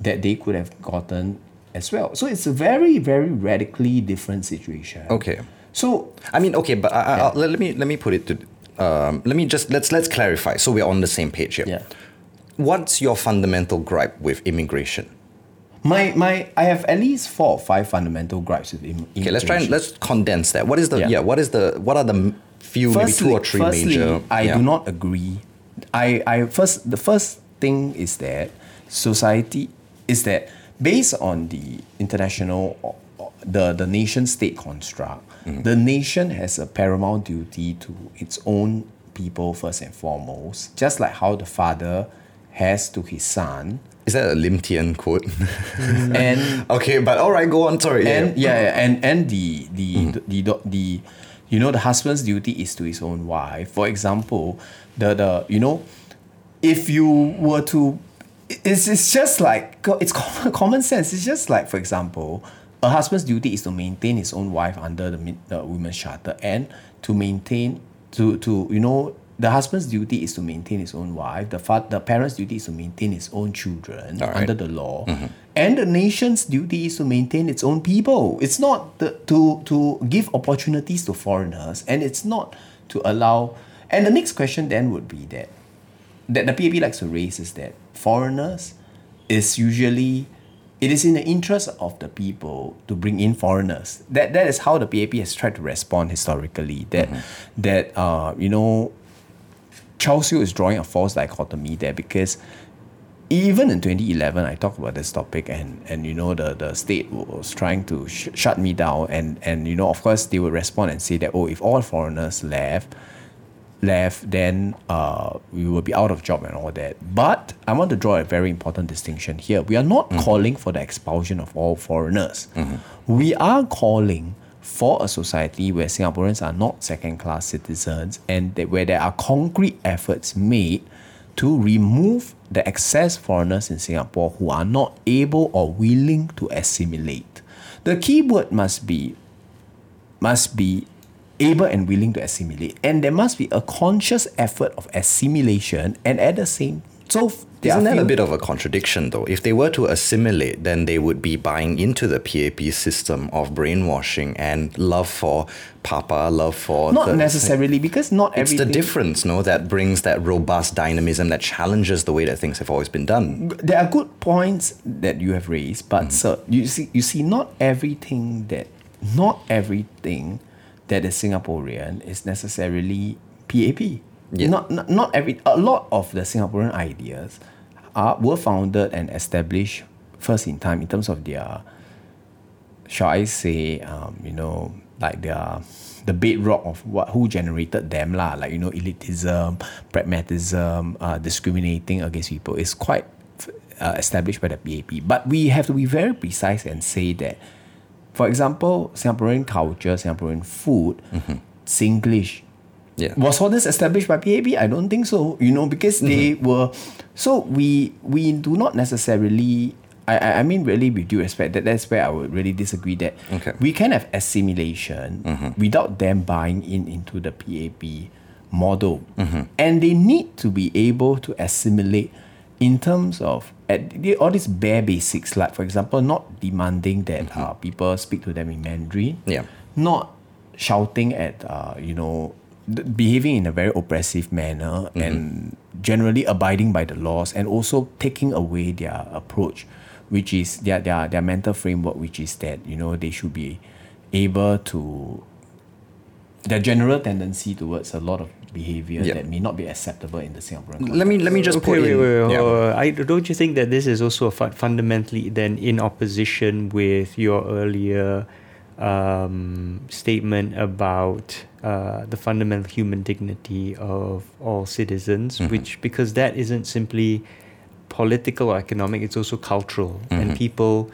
that they could have gotten as well. So it's a very, very radically different situation. Okay. So I mean, okay, but I, I, Yeah. Let me let me put it to. Um, let me just let's let's clarify so we're on the same page here. yeah. What's your fundamental gripe with immigration? My my I have at least four or five fundamental gripes with im- Okay, let's try and let's condense that. What is the yeah? Yeah. what is the what are the few maybe two or three firstly, major? I yeah. do not agree. I, I first the first thing is that society is that based on the international the the nation state construct, Mm-hmm. the nation has a paramount duty to its own people first and foremost, just like how the father has to his son. Is that a Lim Tean quote? and okay, but all right, go on. Sorry. and yeah. yeah, yeah, and and the hmm. the, the the the you know the husband's duty is to his own wife. For example, the the you know, if you were to, it's it's just like it's common, common sense. It's just like for example, a husband's duty is to maintain his own wife under the, the women's charter and to maintain to to you know. The husband's duty is to maintain his own wife. The fa- the parent's duty is to maintain his own children right. under the law, and the nation's duty is to maintain its own people. It's not the, to to give opportunities to foreigners, and it's not to allow. And the next question then would be that that the PAP likes to raise is that foreigners is usually it is in the interest of the people to bring in foreigners. That that is how the PAP has tried to respond historically. That that uh you know Charles Yu is drawing a false dichotomy there because even in 2011 I talked about this topic and and you know the the state was trying to sh- shut me down and and you know of course they would respond and say that oh if all foreigners left left then uh, we will be out of job and all that. But I want to draw a very important distinction here. We are not calling for the expulsion of all foreigners. We are calling for a society where Singaporeans are not second class citizens and that where there are concrete efforts made to remove the excess foreigners in Singapore who are not able or willing to assimilate. The key word must be must be able and willing to assimilate. And there must be a conscious effort of assimilation and at the same so there Isn't that a bit of a contradiction, though? If they were to assimilate, then they would be buying into the PAP system of brainwashing and love for Papa, love for not the, necessarily because not everything. It's everything the difference, no, that brings that robust dynamism that challenges the way that things have always been done. there are good points that you have raised, but Mm. sir, you see, you see, not everything that, not everything that is Singaporean is necessarily PAP. Yeah. Not, not not every a lot of the Singaporean ideas are were founded and established first in time in terms of their shall I say, um, you know, like the the bedrock of what who generated them lah, like you know, elitism, pragmatism, uh, discriminating against people is quite uh, established by the PAP. But we have to be very precise and say that, for example, Singaporean culture, Singaporean food, Singlish. Yeah. Was all this established by PAP? I don't think so. You know, because they were so we we do not necessarily I, I mean really with due respect that that's where I would really disagree that Okay. we can have assimilation without them buying in into the PAP model. And they need to be able to assimilate in terms of at the, all these bare basics, like for example, not demanding that uh, people speak to them in Mandarin Yeah. not shouting at uh, you know behaving in a very oppressive manner and generally abiding by the laws and also taking away their approach which is their, their their mental framework which is that you know they should be able to their general tendency towards a lot of behavior Yeah. that may not be acceptable in the Singaporean Let me let me just okay, put wait, in. wait, wait, yeah. uh, I don't you think that this is also fu- fundamentally then in opposition with your earlier um, statement about uh, the fundamental human dignity of all citizens, Mm-hmm. which because that isn't simply political or economic, it's also cultural, Mm-hmm. and people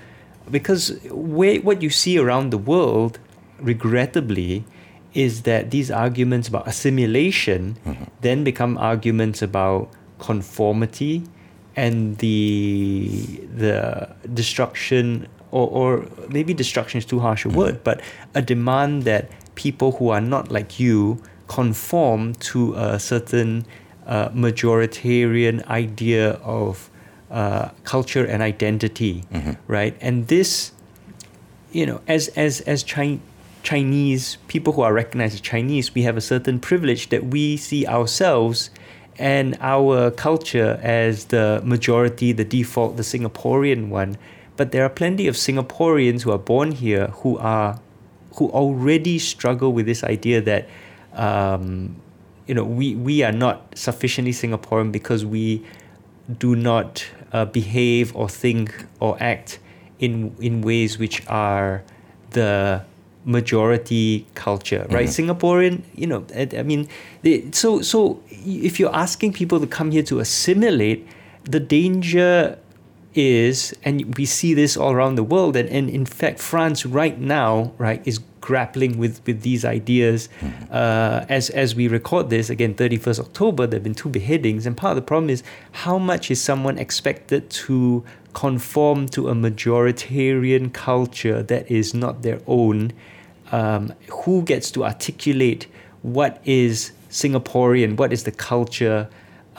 because where, what you see around the world, regrettably, is that these arguments about assimilation Mm-hmm. then become arguments about conformity and the the destruction or, or maybe destruction is too harsh a word, but a demand that people who are not like you conform to a certain uh, majoritarian idea of uh, culture and identity, right? And this, you know, as as as Chi- Chinese people who are recognized as Chinese, we have a certain privilege that we see ourselves and our culture as the majority, the default, the Singaporean one. But there are plenty of Singaporeans who are born here who are who already struggle with this idea that um, you know we we are not sufficiently Singaporean because we do not uh, behave or think or act in in ways which are the majority culture right? Singaporean you know i, I mean they, so so if you're asking people to come here to assimilate the danger is and we see this all around the world and, and in fact france right now right is grappling with with these ideas uh, as as we record this again 31st october there have been two beheadings and part of the problem is how much is someone expected to conform to a majoritarian culture that is not their own? Um, who gets to articulate what is singaporean what is the culture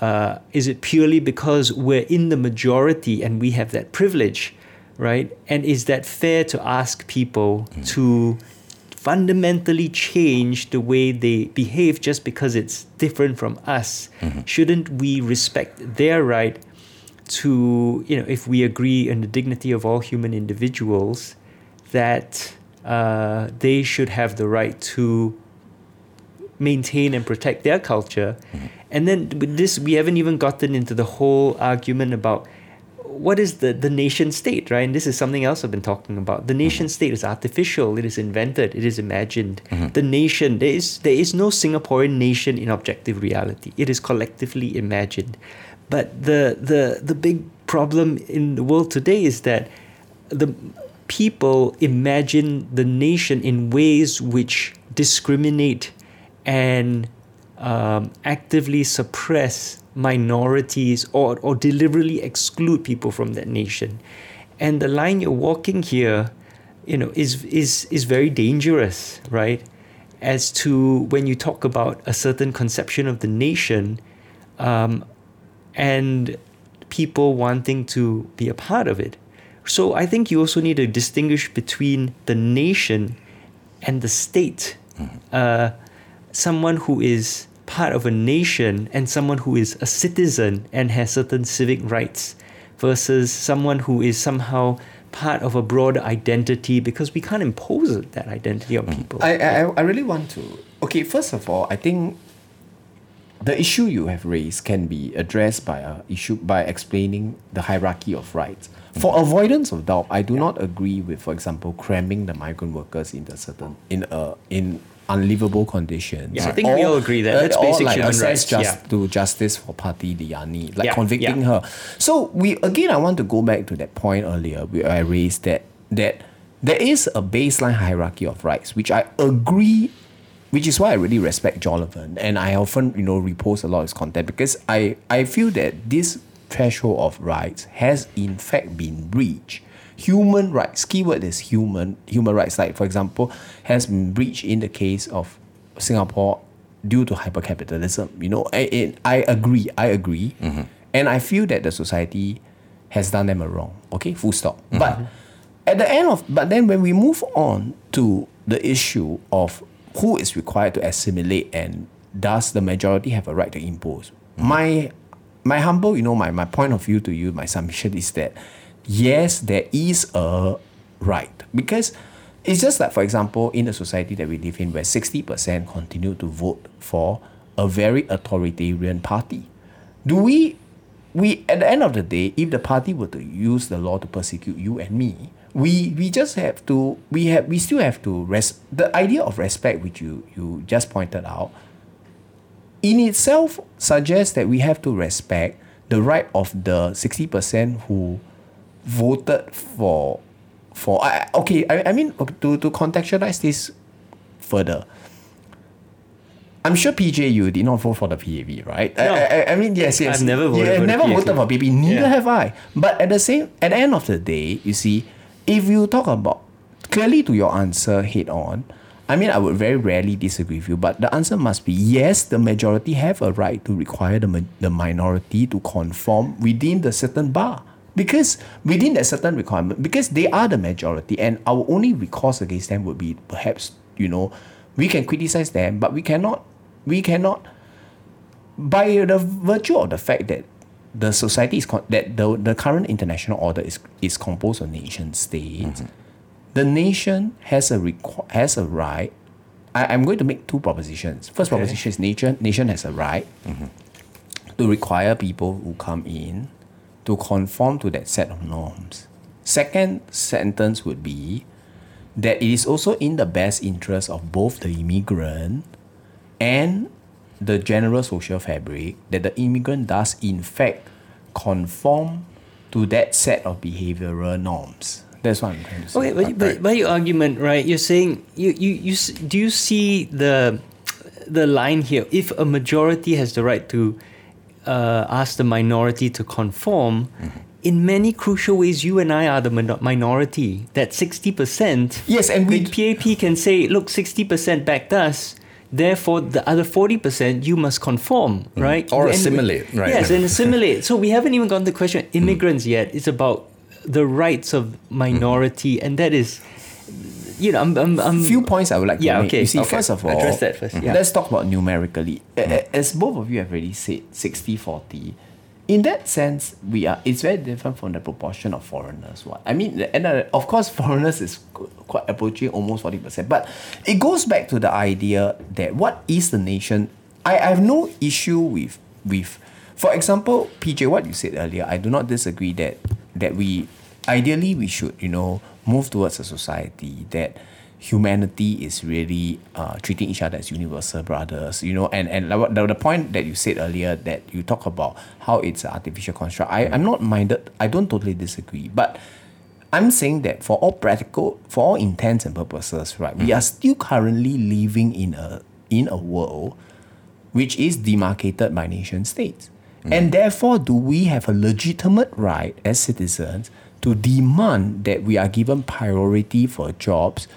uh, is it purely because we're in the majority and we have that privilege, right? And is that fair to ask people to fundamentally change the way they behave just because it's different from us? Shouldn't we respect their right to, you know, if we agree on the dignity of all human individuals, that uh, they should have the right to maintain and protect their culture. And then with this, we haven't even gotten into the whole argument about what is the, the nation state, right? And this is something else I've been talking about. The nation mm-hmm. state is artificial, it is invented, it is imagined. Mm-hmm. The nation, there is there is no Singaporean nation in objective reality. It is collectively imagined. But the the the big problem in the world today is that the people imagine the nation in ways which discriminate and um, actively suppress minorities or, or deliberately exclude people from that nation. And the line you're walking here, you know, is is is very dangerous, right? As to when you talk about a certain conception of the nation, um, and people wanting to be a part of it. So I think you also need to distinguish between the nation and the state. Uh, someone who is part of a nation and someone who is a citizen and has certain civic rights versus someone who is somehow part of a broader identity because we can't impose that identity on mm. people. I, I, I really want to. Okay, first of all, I think the issue you have raised can be addressed by a issue by explaining the hierarchy of rights. Mm. For avoidance of doubt, I do not agree with, for example, cramming the migrant workers in a certain in a in unlivable conditions. Yeah, I think we all agree that uh, that's or basic like human rights, Just yeah. to justice for Parti Liyani, like Yeah, convicting yeah. her. So we again, I want to go back to that point earlier where I raised that that there is a baseline hierarchy of rights, which I agree which is why I really respect Jolovan and I often you know repost a lot of his content because I I feel that this threshold of rights has in fact been breached. Human rights, keyword is human human rights. Like for example, has been breached in the case of Singapore due to hypercapitalism. You know, I it, I agree, I agree, mm-hmm. and I feel that the society has done them a wrong. Okay, full stop. Mm-hmm. But at the end of but then when we move on to the issue of who is required to assimilate and does the majority have a right to impose mm-hmm. my my humble you know my, my point of view to you my submission is that yes there is a right. Because it's just like for example in the society that we live in where 60% continue to vote for a very authoritarian party. Do we we at the end of the day, if the party were to use the law to persecute you and me, we we just have to we have we still have to res the idea of respect which you you just pointed out in itself suggests that we have to respect the right of the 60% who voted for for I, okay I, I mean to, to contextualize this further I'm sure PJ you did not vote for the PAP, right? I- No. I, I, I mean yes, yes. I've never voted have for never voted for PAP. Neither Yeah. have I. But at the same, at the end of the day, you see, if you talk about clearly to your answer head on, I mean, I would very rarely disagree with you, but the answer must be yes, the majority have a right to require the, the minority to conform within the certain bar. Because within that certain requirement, because they are the majority, and our only recourse against them would be perhaps, you know, we can criticize them, but we cannot, we cannot by the virtue of the fact that the society is con- that the, the current international order is is composed of nation states, mm-hmm. the nation has a requ- has a right. I, I'm going to make two propositions. First Okay. proposition is nation nation has a right mm-hmm. to require people who come in to conform to that set of norms. Second sentence would be that it is also in the best interest of both the immigrant and the general social fabric that the immigrant does in fact conform to that set of behavioral norms. That's what I'm trying to say. Okay, but, but by your argument, right? You're saying you, you you do you see the the line here? If a majority has the right to uh, ask the minority to conform, in many crucial ways, you and I are the min- minority. That sixty percent. Yes, and we- the PAP can say, look, sixty percent backed us. Therefore, the other forty percent you must conform, right? Mm-hmm. Or And we- assimilate, right. Yes, and assimilate. So we haven't even gotten the question of immigrants yet. It's about the rights of minority, and that is, you know, I'm, I'm, I'm few points I would like Yeah, to make. okay, You see, okay. first of all, Address that first, yeah. let's talk about numerically. A- As both of you have already said, 60 40. In that sense, we are. It's very different from the proportion of foreigners. What I mean, and uh, of course, foreigners is quite approaching almost forty percent. But it goes back to the idea that what is the nation? I, I have no issue with with, for example, PJ, what you said earlier. I do not disagree that that we ideally we should you know move towards a society that humanity is really uh, treating each other as universal brothers you know? And and the, the point that you said earlier that you talk about how it's an artificial construct I, i'm not minded. I don't totally disagree. But I'm saying that for all practical, for all intents and purposes, right, we are still currently living in a in a world which is demarcated by nation states. And therefore, do we have a legitimate right as citizens to demand that we are given priority for jobs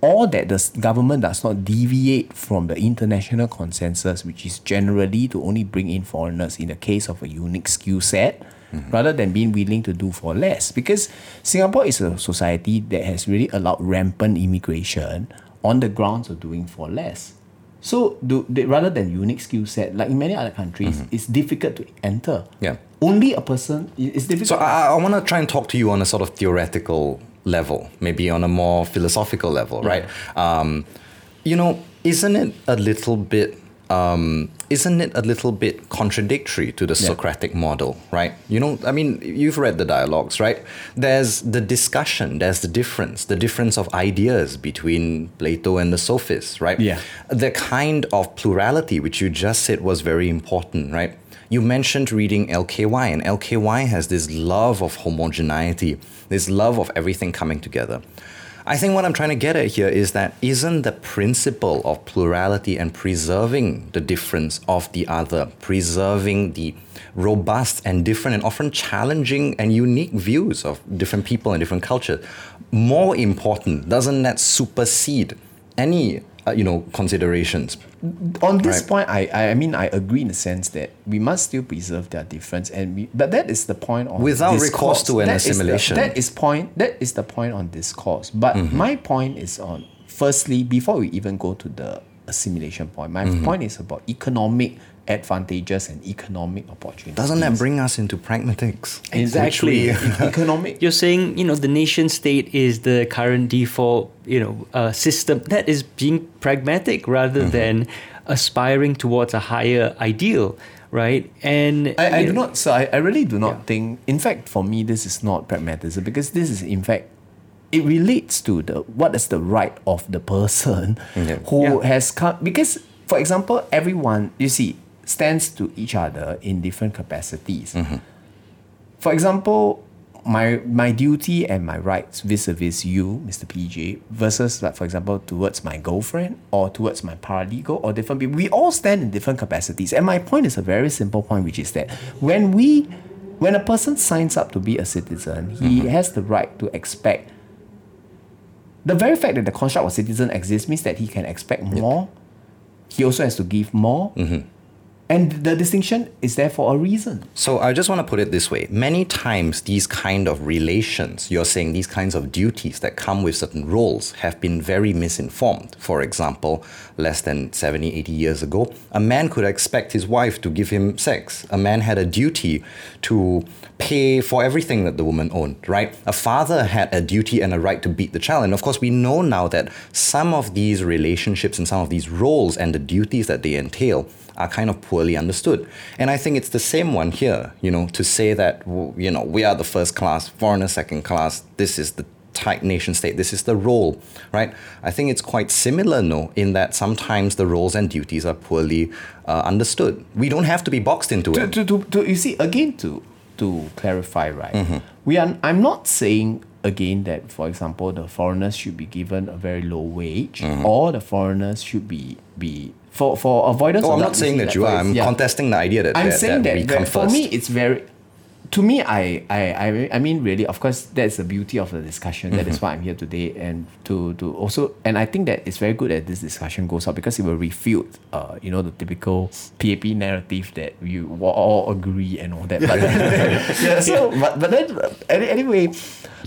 or that the government does not deviate from the international consensus, which is generally to only bring in foreigners in the case of a unique skill set, mm-hmm. rather than being willing to do for less? Because Singapore is a society that has really allowed rampant immigration on the grounds of doing for less. So, do rather than unique skill set, like in many other countries, mm-hmm. it's difficult to enter. Yeah. Only a person is it's difficult. So I, I want to try and talk to you on a sort of theoretical level, maybe on a more philosophical level, right? Um, you know, isn't it a little bit? Um, isn't it a little bit contradictory to the Socratic model, right? You know, I mean, you've read the dialogues, right? There's the discussion, there's the difference, the difference of ideas between Plato and the sophists, right? Yeah. The kind of plurality which you just said was very important, right? You mentioned reading LKY, and LKY has this love of homogeneity, this love of everything coming together. I think what I'm trying to get at here is that isn't the principle of plurality and preserving the difference of the other, preserving the robust and different and often challenging and unique views of different people and different cultures more important? Doesn't that supersede any uh, you know considerations? on this Right. point, I, I mean I agree in the sense that we must still preserve their difference, and we but that is the point on Without discourse. recourse to an assimilation. That is the- assimilation. that is point. That is the point on discourse. But Mm-hmm. my point is on firstly before we even go to the assimilation point. My Mm-hmm. point is about economic advantages and economic opportunities. Doesn't that bring us into pragmatics? exactly Which we- economic? You're saying, you know, the nation state is the current default, you know, uh, system that is being pragmatic rather Mm-hmm. than aspiring towards a higher ideal, right? And I, I do know, not. So I, I really do not Yeah. think. In fact, for me, this is not pragmatism because this is in fact. It relates to the what is the right of the person Yeah. who Yeah. has come because, for example, everyone you see stands to each other in different capacities. Mm-hmm. For example, my my duty and my rights vis-a-vis you, Mr. PJ, versus like for example towards my girlfriend or towards my paralegal or different people. We all stand in different capacities. And my point is a very simple point, which is that when we when a person signs up to be a citizen, he mm-hmm. has the right to expect the very fact that the construct of citizen exists means that he can expect more. He also has to give more. Mm-hmm. And the distinction is there for a reason. So I just want to put it this way. Many times these kind of relations, you're saying these kinds of duties that come with certain roles have been very misinformed. For example, less than 70, 80 years ago, a man could expect his wife to give him sex. A man had a duty to pay for everything that the woman owned, right? A father had a duty and a right to beat the child. And of course, we know now that some of these relationships and some of these roles and the duties that they entail are kind of poorly understood. And I think it's the same one here, you know, to say that, you know, we are the first class, foreigner second class, this is the tight nation state, this is the role, right? I think it's quite similar, no, in that sometimes the roles and duties are poorly uh, understood. We don't have to be boxed into to, it. to, to, to you see again to to clarify right Mm-hmm. we are i'm not saying again that for example the foreigners should be given a very low wage Mm-hmm. or the foreigners should be be for for avoidance Oh, of I'm not saying that you are. I'm yeah. contesting the idea that, I'm that, saying that, that, that for me it's very to me I, I I I mean really of course that's the beauty of the discussion. That Mm-hmm. is why I'm here today and to to also and I think that it's very good that this discussion goes out because it will refute uh you know the typical PAP narrative that we all agree and all that. But yeah so but, but then anyway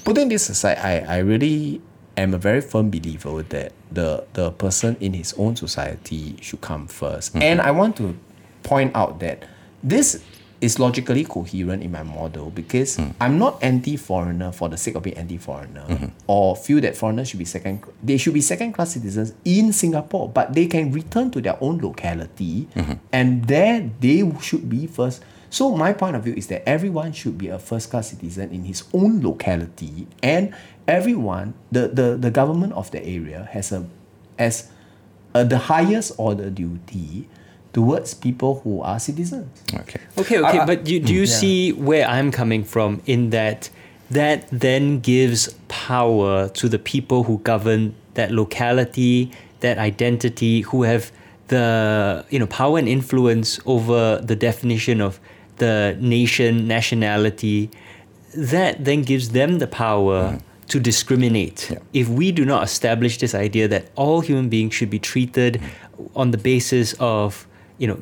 putting this aside I I really am a very firm believer that the the person in his own society should come 1st and I want to point out that this is logically coherent in my model because I'm not anti-foreigner for the sake of being anti-foreigner or feel that foreigners should be second they should be second class citizens in Singapore but they can return to their own locality and there they should be first. So my point of view is that everyone should be a first class citizen in his own locality and everyone the the, the government of the area has a as uh, the highest order duty towards people who are citizens. Okay. Okay, okay, I- I- but you, do you mm, see where I'm coming from in that that then gives power to the people who govern that locality, that identity, who have the you know power and influence over the definition of the nation, nationality. That then gives them the power mm. to discriminate. Yeah. If we do not establish this idea that all human beings should be treated mm. on the basis of you know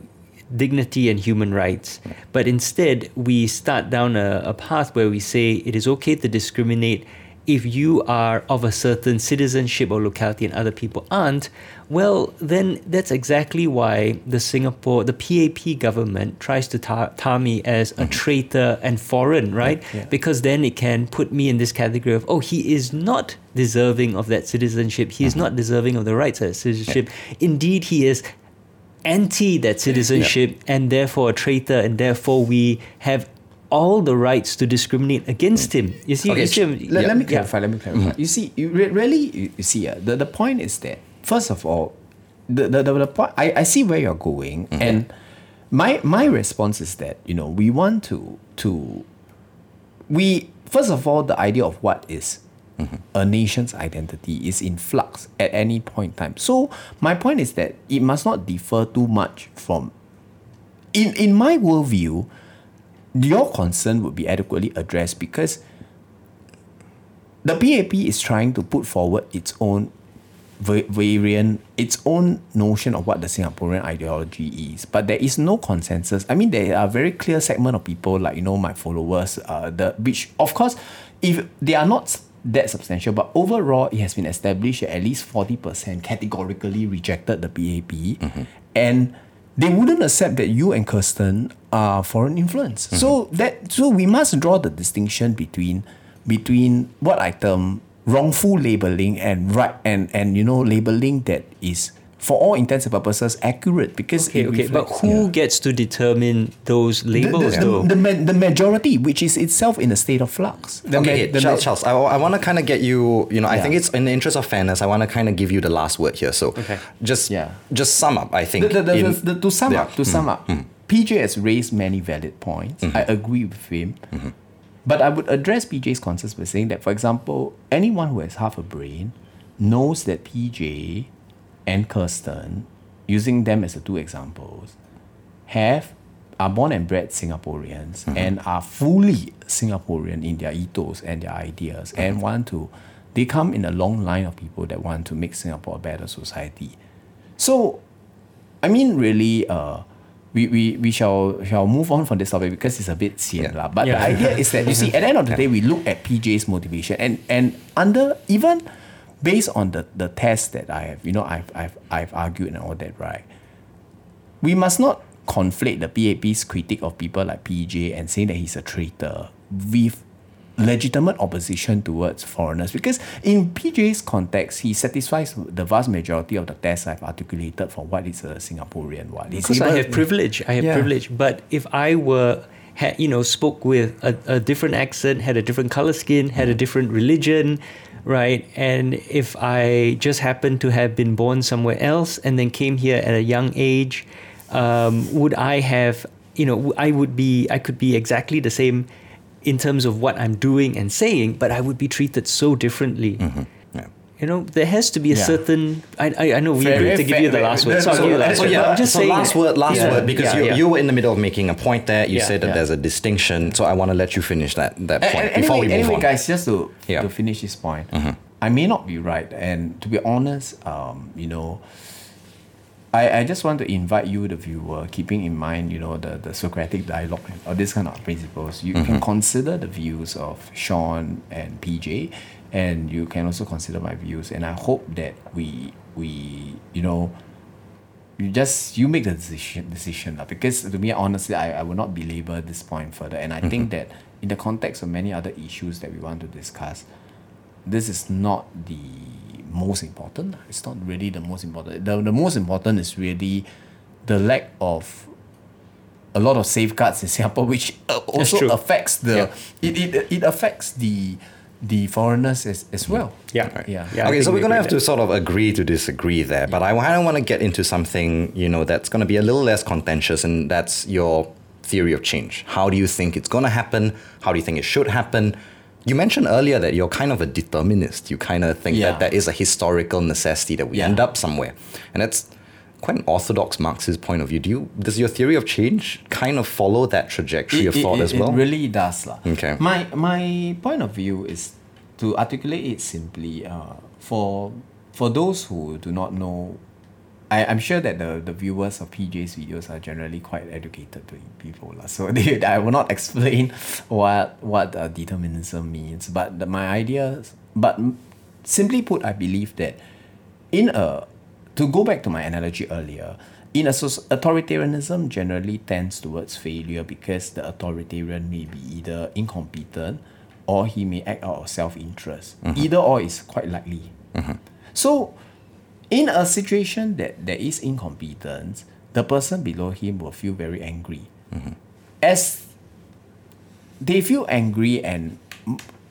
dignity and human rights. But instead, we start down a, a path where we say it is okay to discriminate if you are of a certain citizenship or locality and other people aren't. Well, then that's exactly why the Singapore, the PAP government tries to tar, tar me as a traitor and foreign, right? Because then it can put me in this category of, oh, he is not deserving of that citizenship. He is uh-huh. not deserving of the rights of that citizenship. Indeed, he is anti that citizenship and therefore a traitor, and therefore we have all the rights to discriminate against him. You see, Okay, you see let, yeah, let me yeah. clarify. Let me clarify. You see, you re- really, you, you see, uh, the, the point is that first of all, the the, the, the point I, I see where you're going, and my my response is that you know we want to to we first of all the idea of what is a nation's identity is in flux at any point in time. So my point is that it must not differ too much from in in my worldview, your concern would be adequately addressed because the PAP is trying to put forward its own variant, its own notion of what the Singaporean ideology is. But there is no consensus. I mean, there are very clear segment of people like you know my followers, uh, the which of course, if they are not that substantial, but overall it has been established that at least forty percent categorically rejected the PAP, mm-hmm. and they wouldn't accept that you and Kirsten are foreign influence. So mm-hmm. that so we must draw the distinction between between what I term wrongful labeling and right and and you know labeling that is for all intents and purposes accurate because Okay, it okay, but who Yeah. gets to determine those labels, the, though? the, the, the majority, which is itself in a state of flux. The okay, ma- the Charles, ma- Charles, I, I want to kind of get you, you know, I Yeah. think it's in the interest of fairness, I want to kind of give you the last word here. So Okay. just, Yeah. just sum up, I think. The- the- the- in- the- to sum Yeah. up, to sum mm-hmm. up, mm-hmm. PJ has raised many valid points. Mm-hmm. I agree with him. But I would address PJ's concerns by saying that, for example, anyone who has half a brain knows that PJ and Kirsten, using them as the two examples, have are born and bred Singaporeans and are fully Singaporean in their ethos and their ideas and want to they come in a long line of people that want to make Singapore a better society. So I mean really uh we, we, we shall shall move on from this topic because it's a bit sian Yeah. lah. But Yeah. the idea is that you see at the end of the day we look at PJ's motivation and and under even based on the, the test that I have, you know, I've I've I've argued and all that, right? we must not conflate the PAP's critique of people like PJ and saying that he's a traitor with legitimate opposition towards foreigners because in PJ's context he satisfies the vast majority of the tests I've articulated for what is a Singaporean one. Because I have privilege. I have Yeah. privilege. But if I were, had, you know, spoke with a, a different accent, had a different color skin, had a different religion, right? And if I just happened to have been born somewhere else and then came here at a young age, um, would I have, you know, I would be, I could be exactly the same in terms of what I'm doing and saying, but I would be treated so differently. yeah. You know, there has to be a Yeah. certain. I, I, I know we Fair, agreed very to give fair, you the very- last word. no, So, I'll no, give you the no, last So word. yeah, I'm just so saying. last word, last Yeah. word, because Yeah, you yeah. you were in the middle of making a point there. You Yeah, said that yeah. there's a distinction, so I want to let you finish that that A- point a- before anyway, we move anyway, on. guys, just to, Yeah. Mm-hmm. to finish this point, I may not be right, and to be honest, um, you know, I, I just want to invite you, the viewer, keeping in mind, you know, the, the Socratic dialogue or this kind of principles. You Mm-hmm. can consider the views of Sean and PJ, and you can also consider my views. And I hope that we we you know you just you make the decision decision lah. because to me honestly I, I will not belabor this point further and I think that in the context of many other issues that we want to discuss this is not the most important it's not really the most important the, the most important is really the lack of a lot of safeguards in Singapore which uh, also affects the Yeah. it, it, it affects the the foreigners as, as well Yeah. yeah Yeah, I okay, so we we're gonna agree have to sort of agree to disagree there, but I kind of want to get into something you know that's gonna be a little less contentious, and that's your theory of change. How do you think it's gonna happen? How do you think it should happen? You mentioned earlier that you're kind of a determinist. You kind of think Yeah. that there is a historical necessity that we Yeah. end up somewhere, and that's quite an orthodox Marxist point of view. Do you does your theory of change kind of follow that trajectory of thought as well? It really does. lah. Okay. My, my point of view is to articulate it simply uh, for, for those who do not know. I, I'm sure that the, the viewers of PJ's videos are generally quite educated people. lah. So they, I will not explain what, what uh, determinism means. But the, my idea, but simply put, I believe that in a to go back to my analogy earlier, in a soc- authoritarianism generally tends towards failure because the authoritarian may be either incompetent or he may act out of self-interest. Mm-hmm. Either or is quite likely. Mm-hmm. So, in a situation that there is incompetence, the person below him will feel very angry. Mm-hmm. As they feel angry and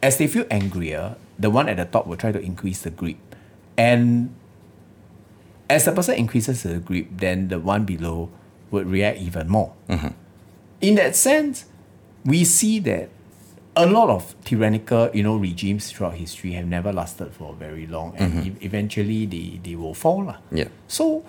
as they feel angrier, the one at the top will try to increase the grip. And as the person increases the grip, then the one below would react even more. Mm-hmm. In that sense, we see that a lot of tyrannical, you know, regimes throughout history have never lasted for very long, and mm-hmm. e- eventually they, they will fall. Yeah. So,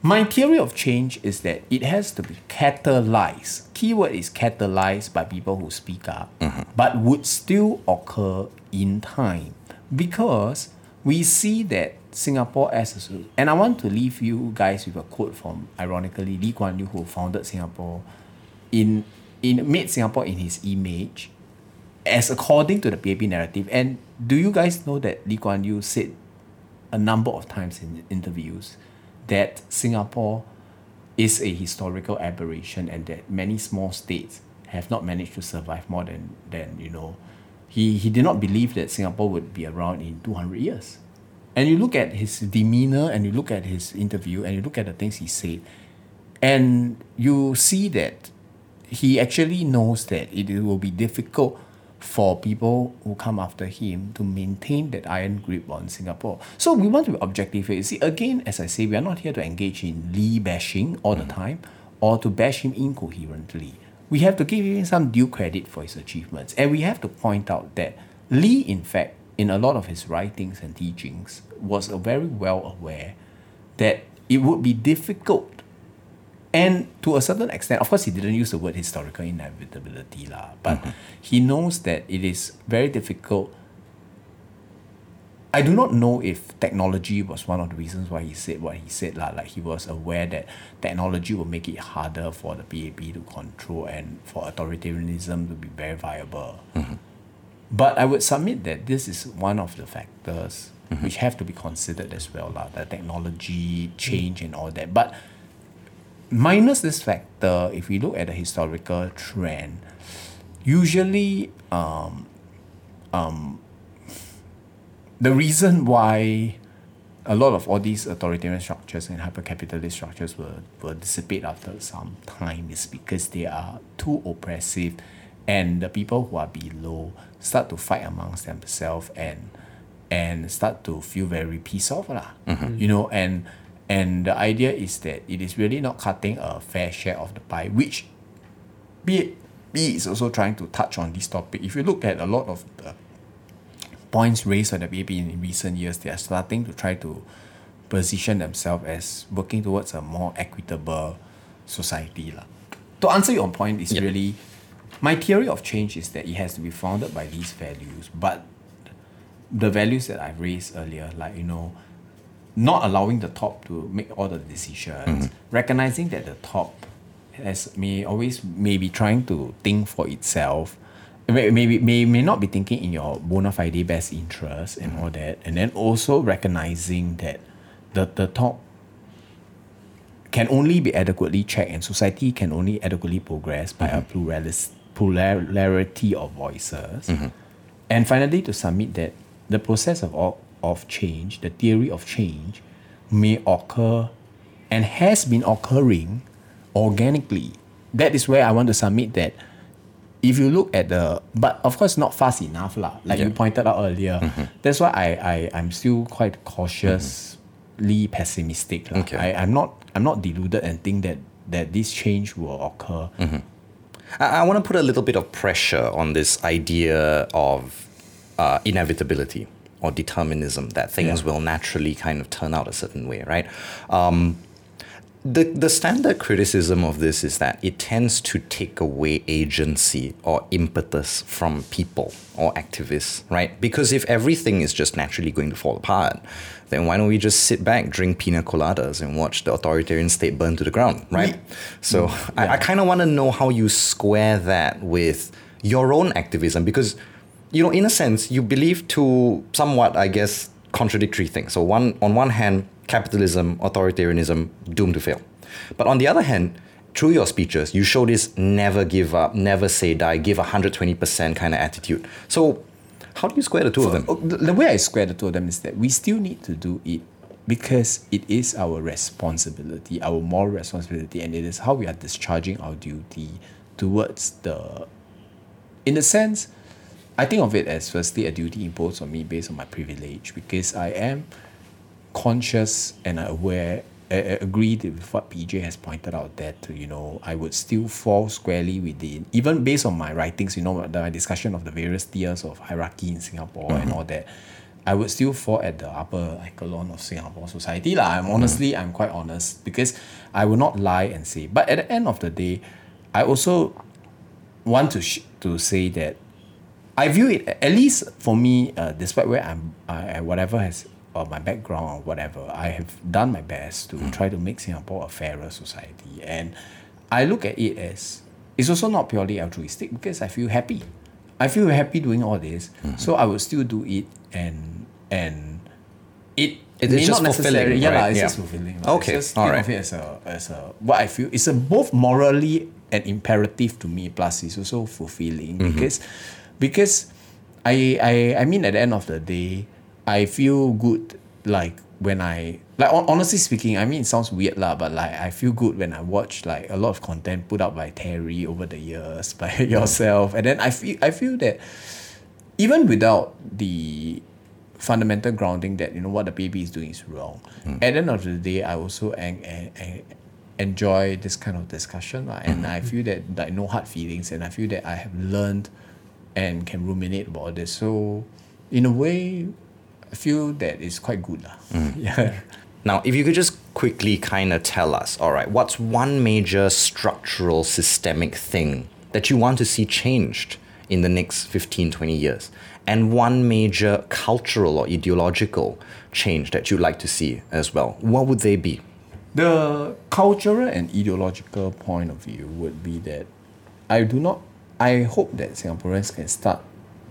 my theory of change is that it has to be catalyzed. Keyword is catalyzed by people who speak up, mm-hmm. but would still occur in time because we see that Singapore as a and I want to leave you guys with a quote from ironically Lee Kuan Yew who founded Singapore in in made Singapore in his image as according to the PAP narrative. And do you guys know that Lee Kuan Yew said a number of times in interviews that Singapore is a historical aberration and that many small states have not managed to survive more than, than you know, he, he did not believe that Singapore would be around in 200 years. And you look at his demeanor and you look at his interview and you look at the things he said, and you see that he actually knows that it will be difficult for people who come after him to maintain that iron grip on Singapore. So we want to be objective here. See, again, as I say, we are not here to engage in Lee bashing all the time or to bash him incoherently. We have to give him some due credit for his achievements. And we have to point out that Lee, in fact, in a lot of his writings and teachings, was very well aware that it would be difficult and to a certain extent, of course, he didn't use the word historical inevitability, lah, but mm-hmm. he knows that it is very difficult. I do not know if technology was one of the reasons why he said what he said. lah. Like he was aware that technology will make it harder for the PAP to control and for authoritarianism to be very viable. Mm-hmm. But I would submit that this is one of the factors which have to be considered as well, lah, the technology change and all that. But minus this factor, if we look at the historical trend, usually um, um, the reason why a lot of all these authoritarian structures and hyper-capitalist structures will, will dissipate after some time is because they are too oppressive and the people who are below start to fight amongst themselves and and start to feel very pissed off lah. Mm-hmm. You know, and and the idea is that it is really not cutting a fair share of the pie, which B, B is also trying to touch on this topic. If you look at a lot of the points raised by the PAP in recent years, they are starting to try to position themselves as working towards a more equitable society. lah. To answer your point is really my theory of change is that it has to be founded by these values, but the values that I've raised earlier, like you know, not allowing the top to make all the decisions, mm-hmm. recognizing that the top has may always may be trying to think for itself, may, may, may, may not be thinking in your bona fide best interest and all that, and then also recognizing that the, the top can only be adequately checked and society can only adequately progress by a mm-hmm. pluralis, plurality of voices. Mm-hmm. And finally, to submit that the process of, of, of change, the theory of change, may occur and has been occurring organically. That is where I want to submit that if you look at the but of course not fast enough lah like you pointed out earlier mm-hmm. that's why I, I i'm still quite cautiously mm-hmm. pessimistic lah. Okay. I, i'm not i'm not deluded and think that that this change will occur I, I want to put a little bit of pressure on this idea of uh, inevitability or determinism that things Yeah. will naturally kind of turn out a certain way, right? Um, the, the standard criticism of this is that it tends to take away agency or impetus from people or activists, right? Because if everything is just naturally going to fall apart, then why don't we just sit back, drink pina coladas, and watch the authoritarian state burn to the ground, right? so I, I kind of want to know how you square that with your own activism because, you know, in a sense, you believe to somewhat, I guess, contradictory things. So one on one hand, capitalism, authoritarianism, doomed to fail. But on the other hand, through your speeches, you show this never give up, never say die, give 120% kind of attitude. So how do you square the two of them? Oh, The, the way I square the two of them is that we still need to do it because it is our responsibility, our moral responsibility, and it is how we are discharging our duty towards the. In a sense, I think of it as firstly a duty imposed on me based on my privilege because I am conscious and aware I agree with what PJ has pointed out that you know I would still fall squarely within even based on my writings you know the discussion of the various tiers of hierarchy in Singapore and all that I would still fall at the upper echelon of Singapore society lah. I'm honestly I'm quite honest because I will not lie and say but at the end of the day I also want to sh- to say that I view it at least for me, uh, despite where I'm, I- whatever has or my background or whatever, I have done my best to try to make Singapore a fairer society, and I look at it as it's also not purely altruistic because I feel happy. I feel happy doing all this, so I will still do it, and and it. It is just not necessarily- fulfilling, Yeah, right? it's Yeah. just fulfilling. lah. Okay, It's just think alright. of it as a as a what I feel it's a both morally and imperative to me plus it's also fulfilling Mm-hmm. because because I, I I mean at the end of the day I feel good like when I like honestly speaking I mean it sounds weird lah but like I feel good when I watch like a lot of content put out by Terry over the years by yourself. And then I feel I feel that even without the fundamental grounding that you know what the baby is doing is wrong hmm. at the end of the day i also en- en- en- enjoy this kind of discussion lah. and hmm. i feel that like no hard feelings and i feel that i have learned and can ruminate about this. So in a way i feel that it's quite good lah. Mm. yeah Now, if you could just quickly kind of tell us, all right, what's one major structural systemic thing that you want to see changed in the next 15, 20 years? And one major cultural or ideological change that you'd like to see as well? What would they be? The cultural and ideological point of view would be that I do not, I hope that Singaporeans can start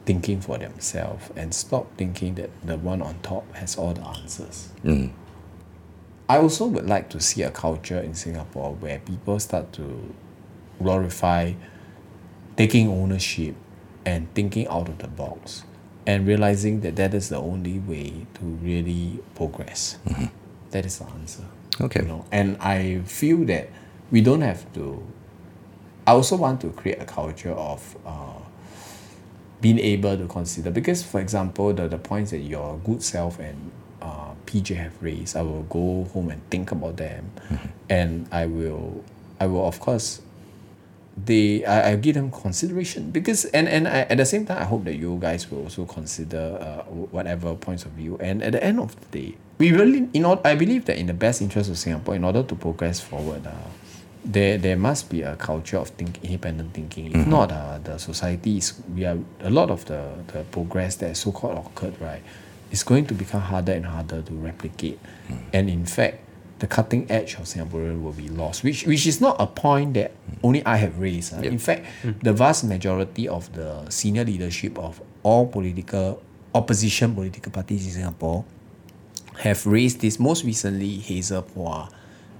thinking for themselves and stop thinking that the one on top has all the answers. I also would like to see a culture in Singapore where people start to glorify taking ownership and thinking out of the box and realizing that that is the only way to really progress. That is the answer. Okay. You know, and I feel that we don't have to. I also want to create a culture of uh, being able to consider. Because, for example, the, the points that your good self and uh, PJ have raised, I will go home and think about them, and I will, I will of course they I, I give them consideration. Because and and I, at the same time I hope that you guys will also consider uh, whatever points of view. And at the end of the day we really you know I believe that in the best interest of Singapore in order to progress forward uh, there there must be a culture of think independent thinking if not uh, the society is we are a lot of the the progress that so called occurred right is going to become harder and harder to replicate and in fact the cutting edge of Singaporean will be lost, which which is not a point that only I have raised. ah. In fact, the vast majority of the senior leadership of all political opposition political parties in Singapore have raised this. Most recently, Hazel Pua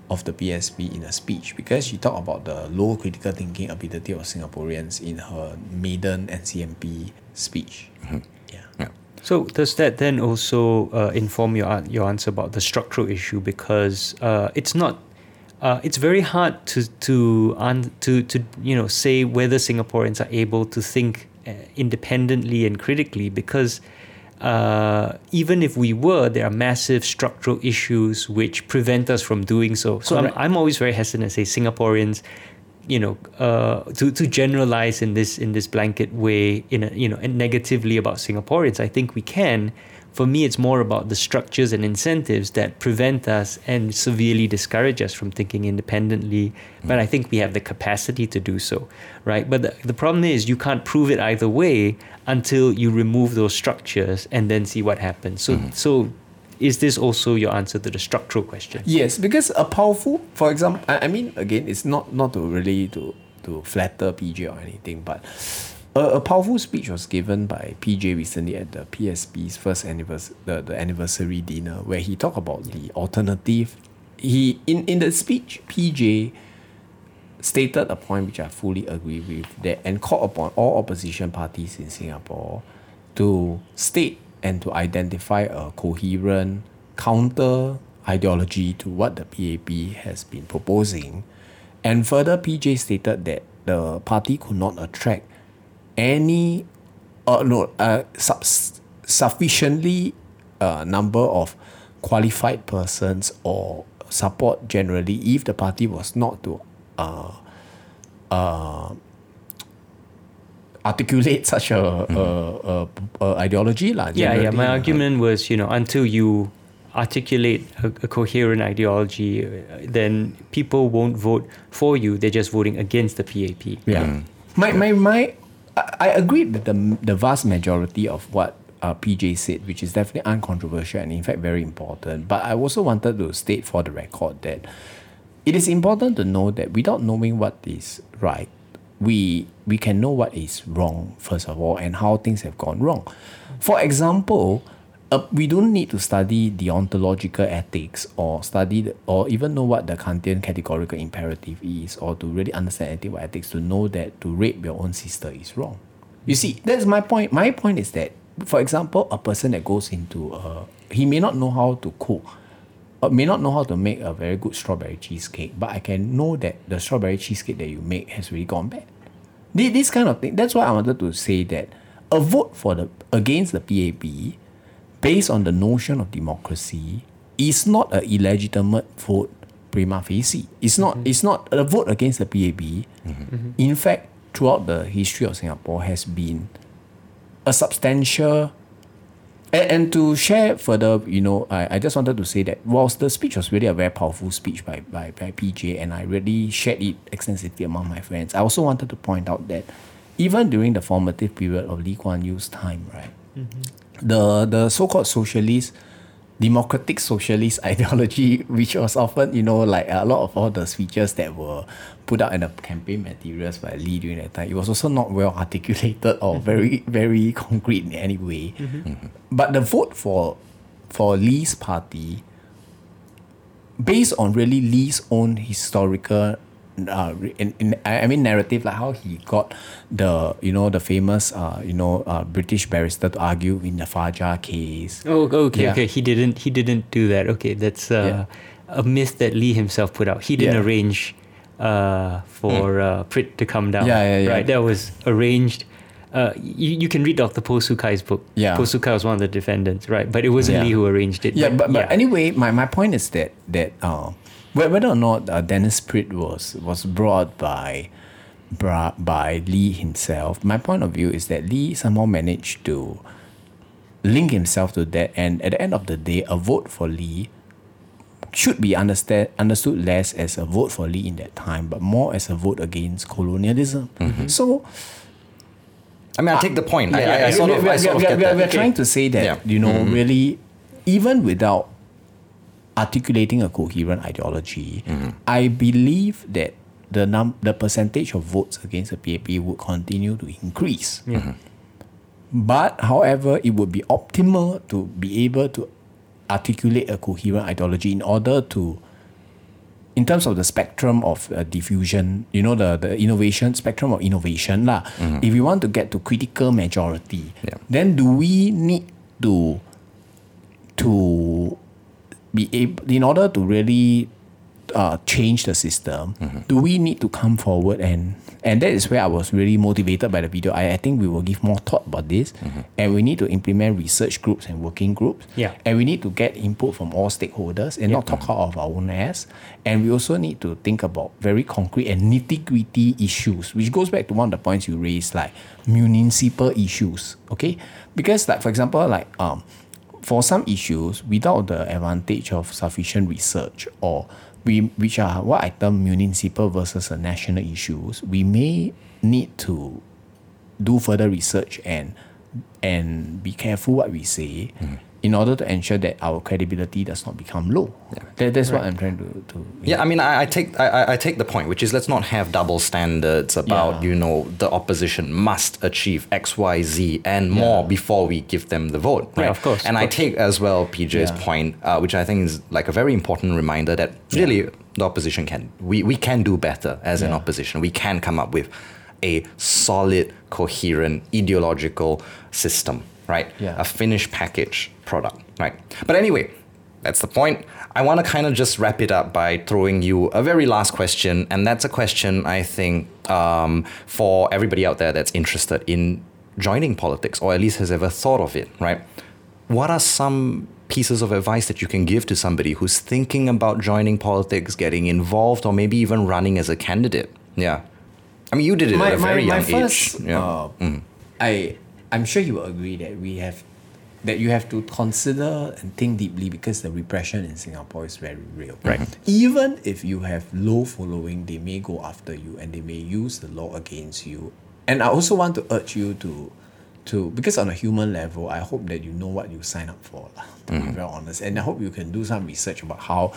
of the PSP in a speech because she talked about the low critical thinking ability of Singaporeans in her maiden NCMP speech. Yeah. Yeah. So does that then also uh, inform your your answer about the structural issue because uh, it's not uh, it's very hard to to un- to to you know say whether Singaporeans are able to think uh, independently and critically because uh, even if we were, there are massive structural issues which prevent us from doing so. So I'm, I'm always very hesitant to say Singaporeans you know, uh, to to generalize in this in this blanket way, in a, you know, and negatively about Singaporeans. I think we can. For me, it's more about the structures and incentives that prevent us and severely discourage us from thinking independently. But I think we have the capacity to do so, right? But the, the problem is you can't prove it either way until you remove those structures and then see what happens. So, mm-hmm. so is this also your answer to the structural question? Yes, because a powerful, for example, I, I mean, again, it's not not to really to to flatter PJ or anything, but a, a powerful speech was given by PJ recently at the PSP's first anniversary, the, the anniversary dinner, where he talked about the alternative. He in in the speech, PJ stated a point which I fully agree with that and called upon all opposition parties in Singapore to state and to identify a coherent counter ideology to what the PAP has been proposing. And further, PJ stated that the party could not attract any, uh, no, uh, subs- sufficiently uh, number of qualified persons or support generally if the party was not to uh, uh, articulate such a, a, a, a ideology. lah. Yeah, yeah. My argument was, you know, until you articulate a, a coherent ideology, uh, then people won't vote for you. They're just voting against the PAP. Yeah. My, my, my, I agree with the, the vast majority of what uh, PJ said, which is definitely uncontroversial and in fact very important. But I also wanted to state for the record that it is important to know that without knowing what is right, we we can know what is wrong first of all and how things have gone wrong. For example, uh, we don't need to study deontological ethics or study the, or even know what the Kantian categorical imperative is or to really understand about ethics to know that to rape your own sister is wrong. You see, that's my point. My point is that, for example, a person that goes into a, he may not know how to cook, uh, may not know how to make a very good strawberry cheesecake, but I can know that the strawberry cheesecake that you make has really gone bad. Thi- This kind of thing. That's why I wanted to say that a vote for the against the PAP, based on the notion of democracy, is not an illegitimate vote prima facie. It's not. Mm-hmm. It's not a vote against the PAP. Mm-hmm. Mm-hmm. In fact, throughout the history of Singapore, has been a substantial and, and to share further, you know, I, I just wanted to say that whilst the speech was really a very powerful speech by, by, by PJ and I really shared it extensively among my friends, I also wanted to point out that even during the formative period of Lee Kuan Yew's time, right, the, the so-called socialist, democratic socialist ideology, which was often, you know, like a lot of all the speeches that were put out in the campaign materials by Lee during that time, it was also not well articulated or mm-hmm. very, very concrete in any way. Mm-hmm. Mm-hmm. But the vote for for Lee's party, based on really Lee's own historical uh, in, in, I mean narrative like how he got the you know the famous uh, you know uh, British barrister to argue in the Fajar case. Oh, okay, Yeah. okay. He didn't. He didn't do that. Okay, that's uh, a myth that Lee himself put out. He didn't Yeah. arrange uh, for uh, Pritt to come down. Yeah, yeah, yeah. Right, that was arranged. Uh, you, you can read Dr. Poh Soo Kai's book. Yeah. Poh Soo Kai was one of the defendants, right? But it wasn't Yeah. Lee who arranged it. Yeah, but, but yeah. anyway, my, my point is that that uh, whether or not uh, Denis Pritt was was brought by bra- by Lee himself, my point of view is that Lee somehow managed to link himself to that, and at the end of the day, a vote for Lee should be understand understood less as a vote for Lee in that time, but more as a vote against colonialism. So I mean, I take the point. I, I, I sort we- of, we- I sort of we- get we- that. We're trying to say that, Yeah. you know, really, even without articulating a coherent ideology, mm-hmm. I believe that the num- the percentage of votes against the PAP would continue to increase. Mm-hmm. But, however, it would be optimal to be able to articulate a coherent ideology in order to in terms of the spectrum of uh, diffusion, you know, the, the innovation, spectrum of innovation, lah. Mm-hmm. if we want to get to critical majority, Yeah. then do we need to, to be able, in order to really uh, change the system, do we need to come forward and And that is where I was really motivated by the video. I, I think we will give more thought about this. And we need to implement research groups and working groups. Yeah. And we need to get input from all stakeholders and not talk out of our own ass. And we also need to think about very concrete and nitty gritty issues, which goes back to one of the points you raised, like municipal issues. Okay? Because like for example, like um for some issues, without the advantage of sufficient research or we which are what I term municipal versus national issues, we may need to do further research and and be careful what we say hmm. In order to ensure that our credibility does not become low. That, that's what I'm trying to, to Yeah, I mean, I, I take I, I- I take the point, which is let's not have double standards about Yeah. you know the opposition must achieve X, Y, Z and more before we give them the vote, Yeah, right? of course, And of I course. take as well PJ's Yeah. point, uh, which I think is like a very important reminder that really the opposition can we we can do better as an opposition. We can come up with a solid, coherent, ideological system, right? Yeah. A finished package product, right? But anyway, that's the point. I want to kind of just wrap it up by throwing you a very last question, and that's a question I think um, for everybody out there that's interested in joining politics, or at least has ever thought of it, right? What are some pieces of advice that you can give to somebody who's thinking about joining politics, getting involved, or maybe even running as a candidate? Yeah. I mean, you did it at a very young age. Yeah. uh, I I'm sure you will agree that we have that you have to consider and think deeply because the repression in Singapore is very real. Right. Even if you have low following, they may go after you and they may use the law against you. And I also want to urge you to to because on a human level, I hope that you know what you sign up for, to be mm-hmm. very honest. And I hope you can do some research about how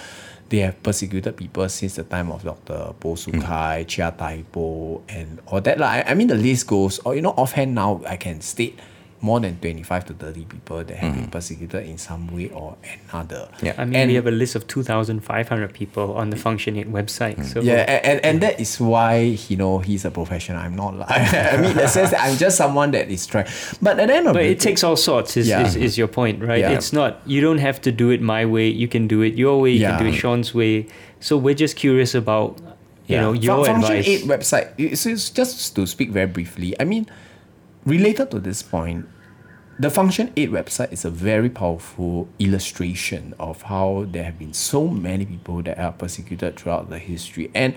they have persecuted people since the time of Dr. Poh Soo Kai, mm-hmm. Chia Thye Poh, and all that. lah. I, I mean, the list goes, or you know, offhand now, I can state more than 25 to 30 people that have been mm-hmm. persecuted in some way or another. Yeah. I mean, And- we have a list of 2,500 people on the Function 8 website. Mm. So Yeah, and, and, and that is why you know he's a professional. I'm not. Like, I mean, in the sense that I'm just someone that is trying. But at the end of But the it takes all sorts, is, Yeah. is, is your point, right? Yeah. It's not, you don't have to do it my way. You can do it your way, you can do it Sean's way. So we're just curious about, you know, your Function advice. 8 website. It's, it's just to speak very briefly. I mean, related to this point, the Function 8 website is a very powerful illustration of how there have been so many people that are persecuted throughout the history. And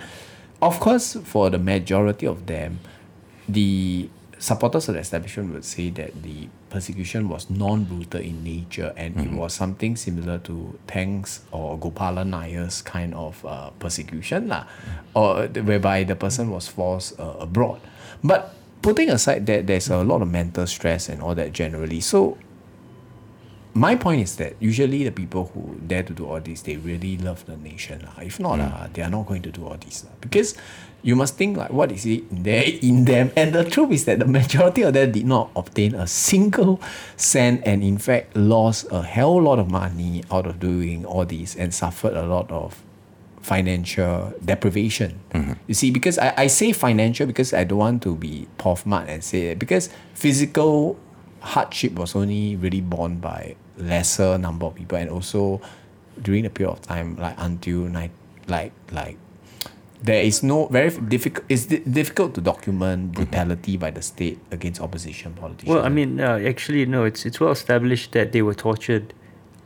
of course, for the majority of them, the supporters of the establishment would say that the persecution was non-brutal in nature and it was something similar to Tanks or Gopalan Nair's kind of uh, persecution lah, or whereby the person was forced uh, abroad. But putting aside that there's a lot of mental stress and all that generally, so my point is that usually the people who dare to do all this, they really love the nation. If not, lah, they are not going to do all this. Because you must think like what is it in there in them. And the truth is that the majority of them did not obtain a single cent and in fact lost a hell lot of money out of doing all this and suffered a lot of financial deprivation. You see, because I, I say financial because I don't want to be mad and say it because physical hardship was only really borne by lesser number of people and also during the period of time like until ni- like like there is no very difficult it's di- difficult to document brutality by the state against opposition politicians. Well, I mean, uh, actually, no. It's it's well established that they were tortured,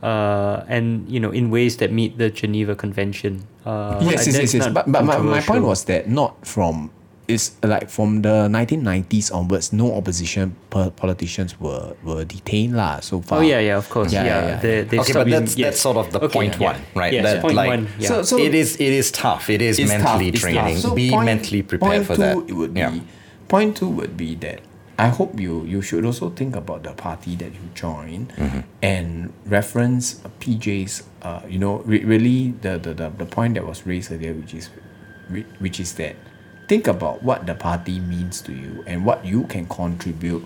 uh, and you know, in ways that meet the Geneva Convention. Uh, yes, yes, yes, yes. But, but my, my point was that not from is like from the 1990s onwards, no opposition politicians were were detained lah so far. Oh yeah, yeah, of course, Yeah, yeah. yeah, yeah. They, okay, but using- that's yes. that's sort of the Okay, point yeah. one, right? Yes, that, point like, one. Yeah. So- so- it is it is tough. It is mentally tough, it's draining. tough. So Be point- mentally prepared point for two, that. It would yeah. be point two would be that I hope you you should also think about the party that you join Mm-hmm. and reference PJ's uh you know re- really the, the the the point that was raised earlier which is which is that think about what the party means to you and what you can contribute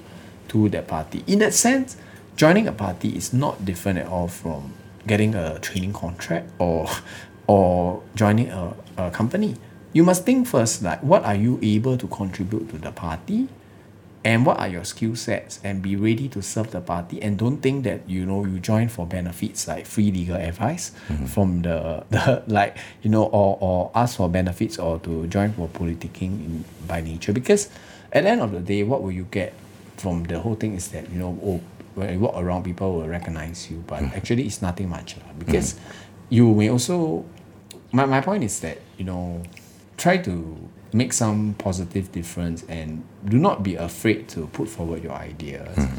to that party. In that sense, joining a party is not different at all from getting a training contract or or joining a, a company. You must think first like what are you able to contribute to the party and what are your skill sets? And be ready to serve the party. And don't think that you know you join for benefits like free legal advice mm-hmm. from the, the like you know or, or ask for benefits or to join for politicking in, by nature. Because at the end of the day what will you get from the whole thing is that you know oh when you walk around people will recognize you. But mm. actually it's nothing much lah. Mm. because you may also my, my point is that you know try to make some positive difference and do not be afraid to put forward your ideas. Hmm.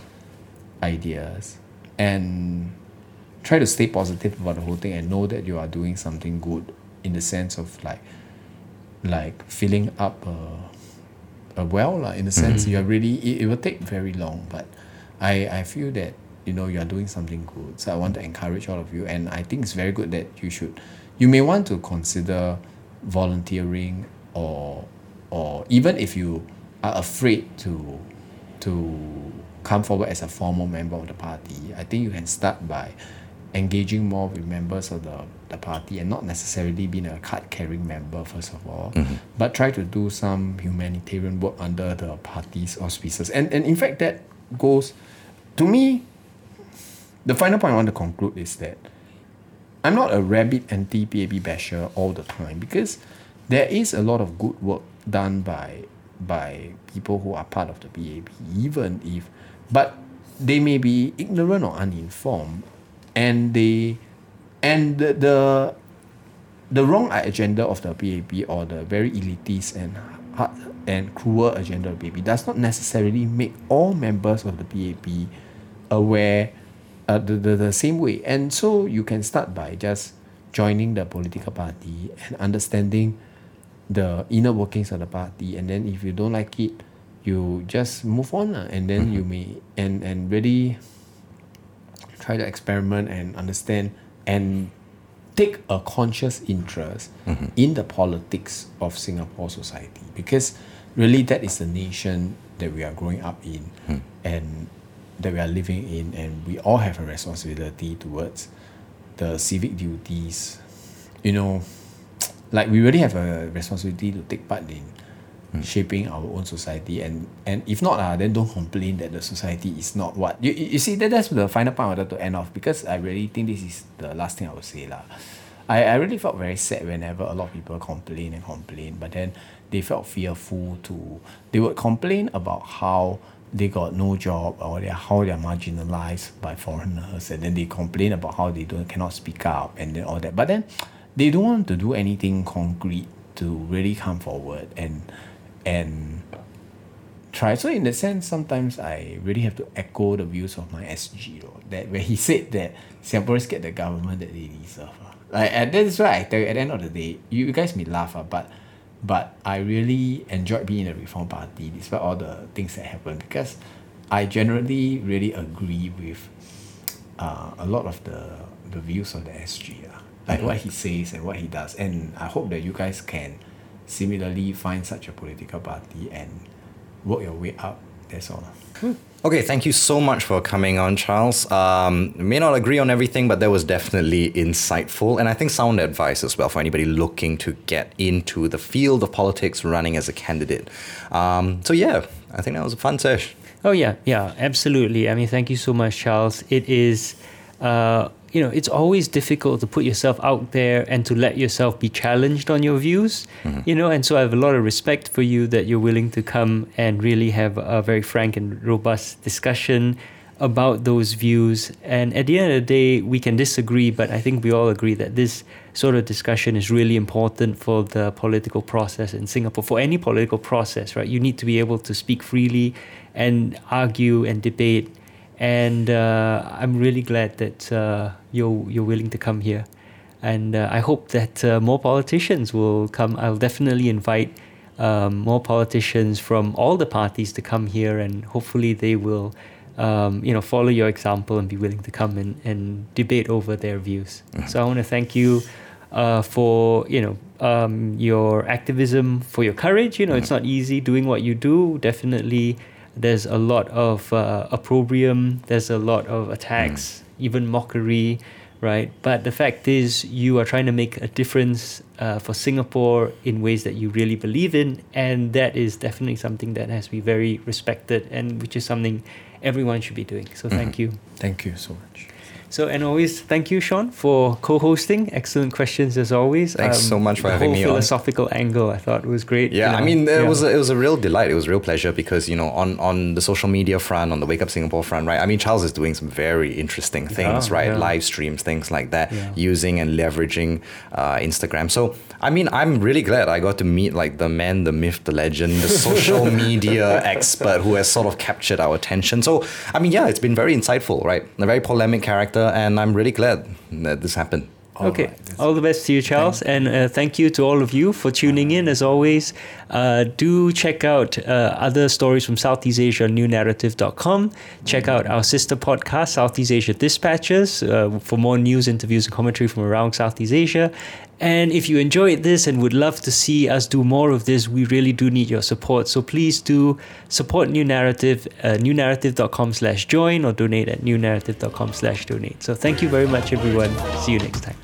Ideas. And try to stay positive about the whole thing and know that you are doing something good in the sense of like like filling up a, a well in the hmm. sense you are really it, it will take very long but I, I feel that you know you are doing something good. So I want to encourage all of you and I think it's very good that you should you may want to consider volunteering or or even if you are afraid to to come forward as a formal member of the party I think you can start by engaging more with members of the, the party and not necessarily being a card carrying member first of all mm-hmm. but try to do some humanitarian work under the party's auspices. And and in fact that goes to me the final point I want to conclude is that I'm not a rabid anti PAP basher all the time because there is a lot of good work done by by people who are part of the PAP, even if but they may be ignorant or uninformed and they and the the, the wrong agenda of the PAP or the very elitist and hard and cruel agenda of the PAP does not necessarily make all members of the PAP aware uh, the, the, the same way. And so you can start by just joining the political party and understanding the inner workings of the party. And then if you don't like it, you just move on. lah. And then you mm-hmm. may, and, and really try to experiment and understand and take a conscious interest mm-hmm. in the politics of Singapore society because really that is the nation that we are growing up in hmm. and that we are living in and we all have a responsibility towards the civic duties you know like we really have a responsibility to take part in shaping our own society and and if not uh, then don't complain that the society is not what you, you see that that's the final point I wanted to end off because I really think this is the last thing I would say lah. I, I really felt very sad whenever a lot of people complain and complain but then they felt fearful to they would complain about how they got no job or they, how they're marginalized by foreigners and then they complain about how they don't cannot speak up and then all that but then they don't want to do anything concrete to really come forward and and try. So in that sense, sometimes I really have to echo the views of my SG that where he said that Singaporeans get the government that they deserve. ah. Like and that is why I tell you at the end of the day, you, you guys may laugh, ah, but but I really enjoyed being in the Reform Party despite all the things that happened because I generally really agree with uh, a lot of the the views of the SG. Like what he says and what he does. And I hope that you guys can similarly find such a political party and work your way up. That's all. Okay, thank you so much for coming on, Charles. Um, may not agree on everything, but that was definitely insightful and I think sound advice as well for anybody looking to get into the field of politics running as a candidate. Um, so, yeah, I think that was a fun sesh. Oh yeah, yeah, absolutely. I mean, thank you so much, Charles. It is, uh, you know, it's always difficult to put yourself out there and to let yourself be challenged on your views, mm-hmm. you know. And so I have a lot of respect for you that you're willing to come and really have a very frank and robust discussion about those views. And at the end of the day, we can disagree, but I think we all agree that this sort of discussion is really important for the political process in Singapore. For any political process, right? You need to be able to speak freely and argue and debate. And uh, I'm really glad that uh, you're you're willing to come here. And uh, I hope that uh, more politicians will come. I'll definitely invite um, more politicians from all the parties to come here, and hopefully they will, um, you know, follow your example and be willing to come and, and debate over their views. So I want to thank you uh, for you know um, your activism, for your courage. You know, it's not easy doing what you do. Definitely, there's a lot of uh, opprobrium. There's a lot of attacks, even mockery right? But the fact is, you are trying to make a difference uh, for Singapore in ways that you really believe in, and that is definitely something that has to be very respected, and which is something everyone should be doing. So thank you. Thank you so much. So and always thank you, Sean, for co-hosting. Excellent questions as always. Um, Thanks so much for having me on. philosophical angle I thought was great. Yeah, you I mean, it yeah. was a, it was a real delight. It was a real pleasure because you know, on on the social media front, on the Wake Up Singapore front, right? I mean, Charles is doing some very interesting things, Yeah, right? yeah. Live streams, things like that, using and leveraging uh, Instagram. So, I mean, I'm really glad I got to meet like the man, the myth, the legend, the social media expert who has sort of captured our attention. So, I mean, yeah, it's been very insightful, right? A very polemic character, and I'm really glad that this happened. Okay. Alright, that's- All the best to you, Charles. And uh, thank you to all of you for tuning in. As always, uh, do check out uh, other stories from Southeast Asia on newnaratif.com. Check out our sister podcast, Southeast Asia Dispatches, uh, for more news, interviews, and commentary from around Southeast Asia. And if you enjoyed this and would love to see us do more of this, we really do need your support. So please do support New Naratif, uh, newnaratif.com slash join or donate at newnaratif.com slash donate. So thank you very much, everyone. See you next time.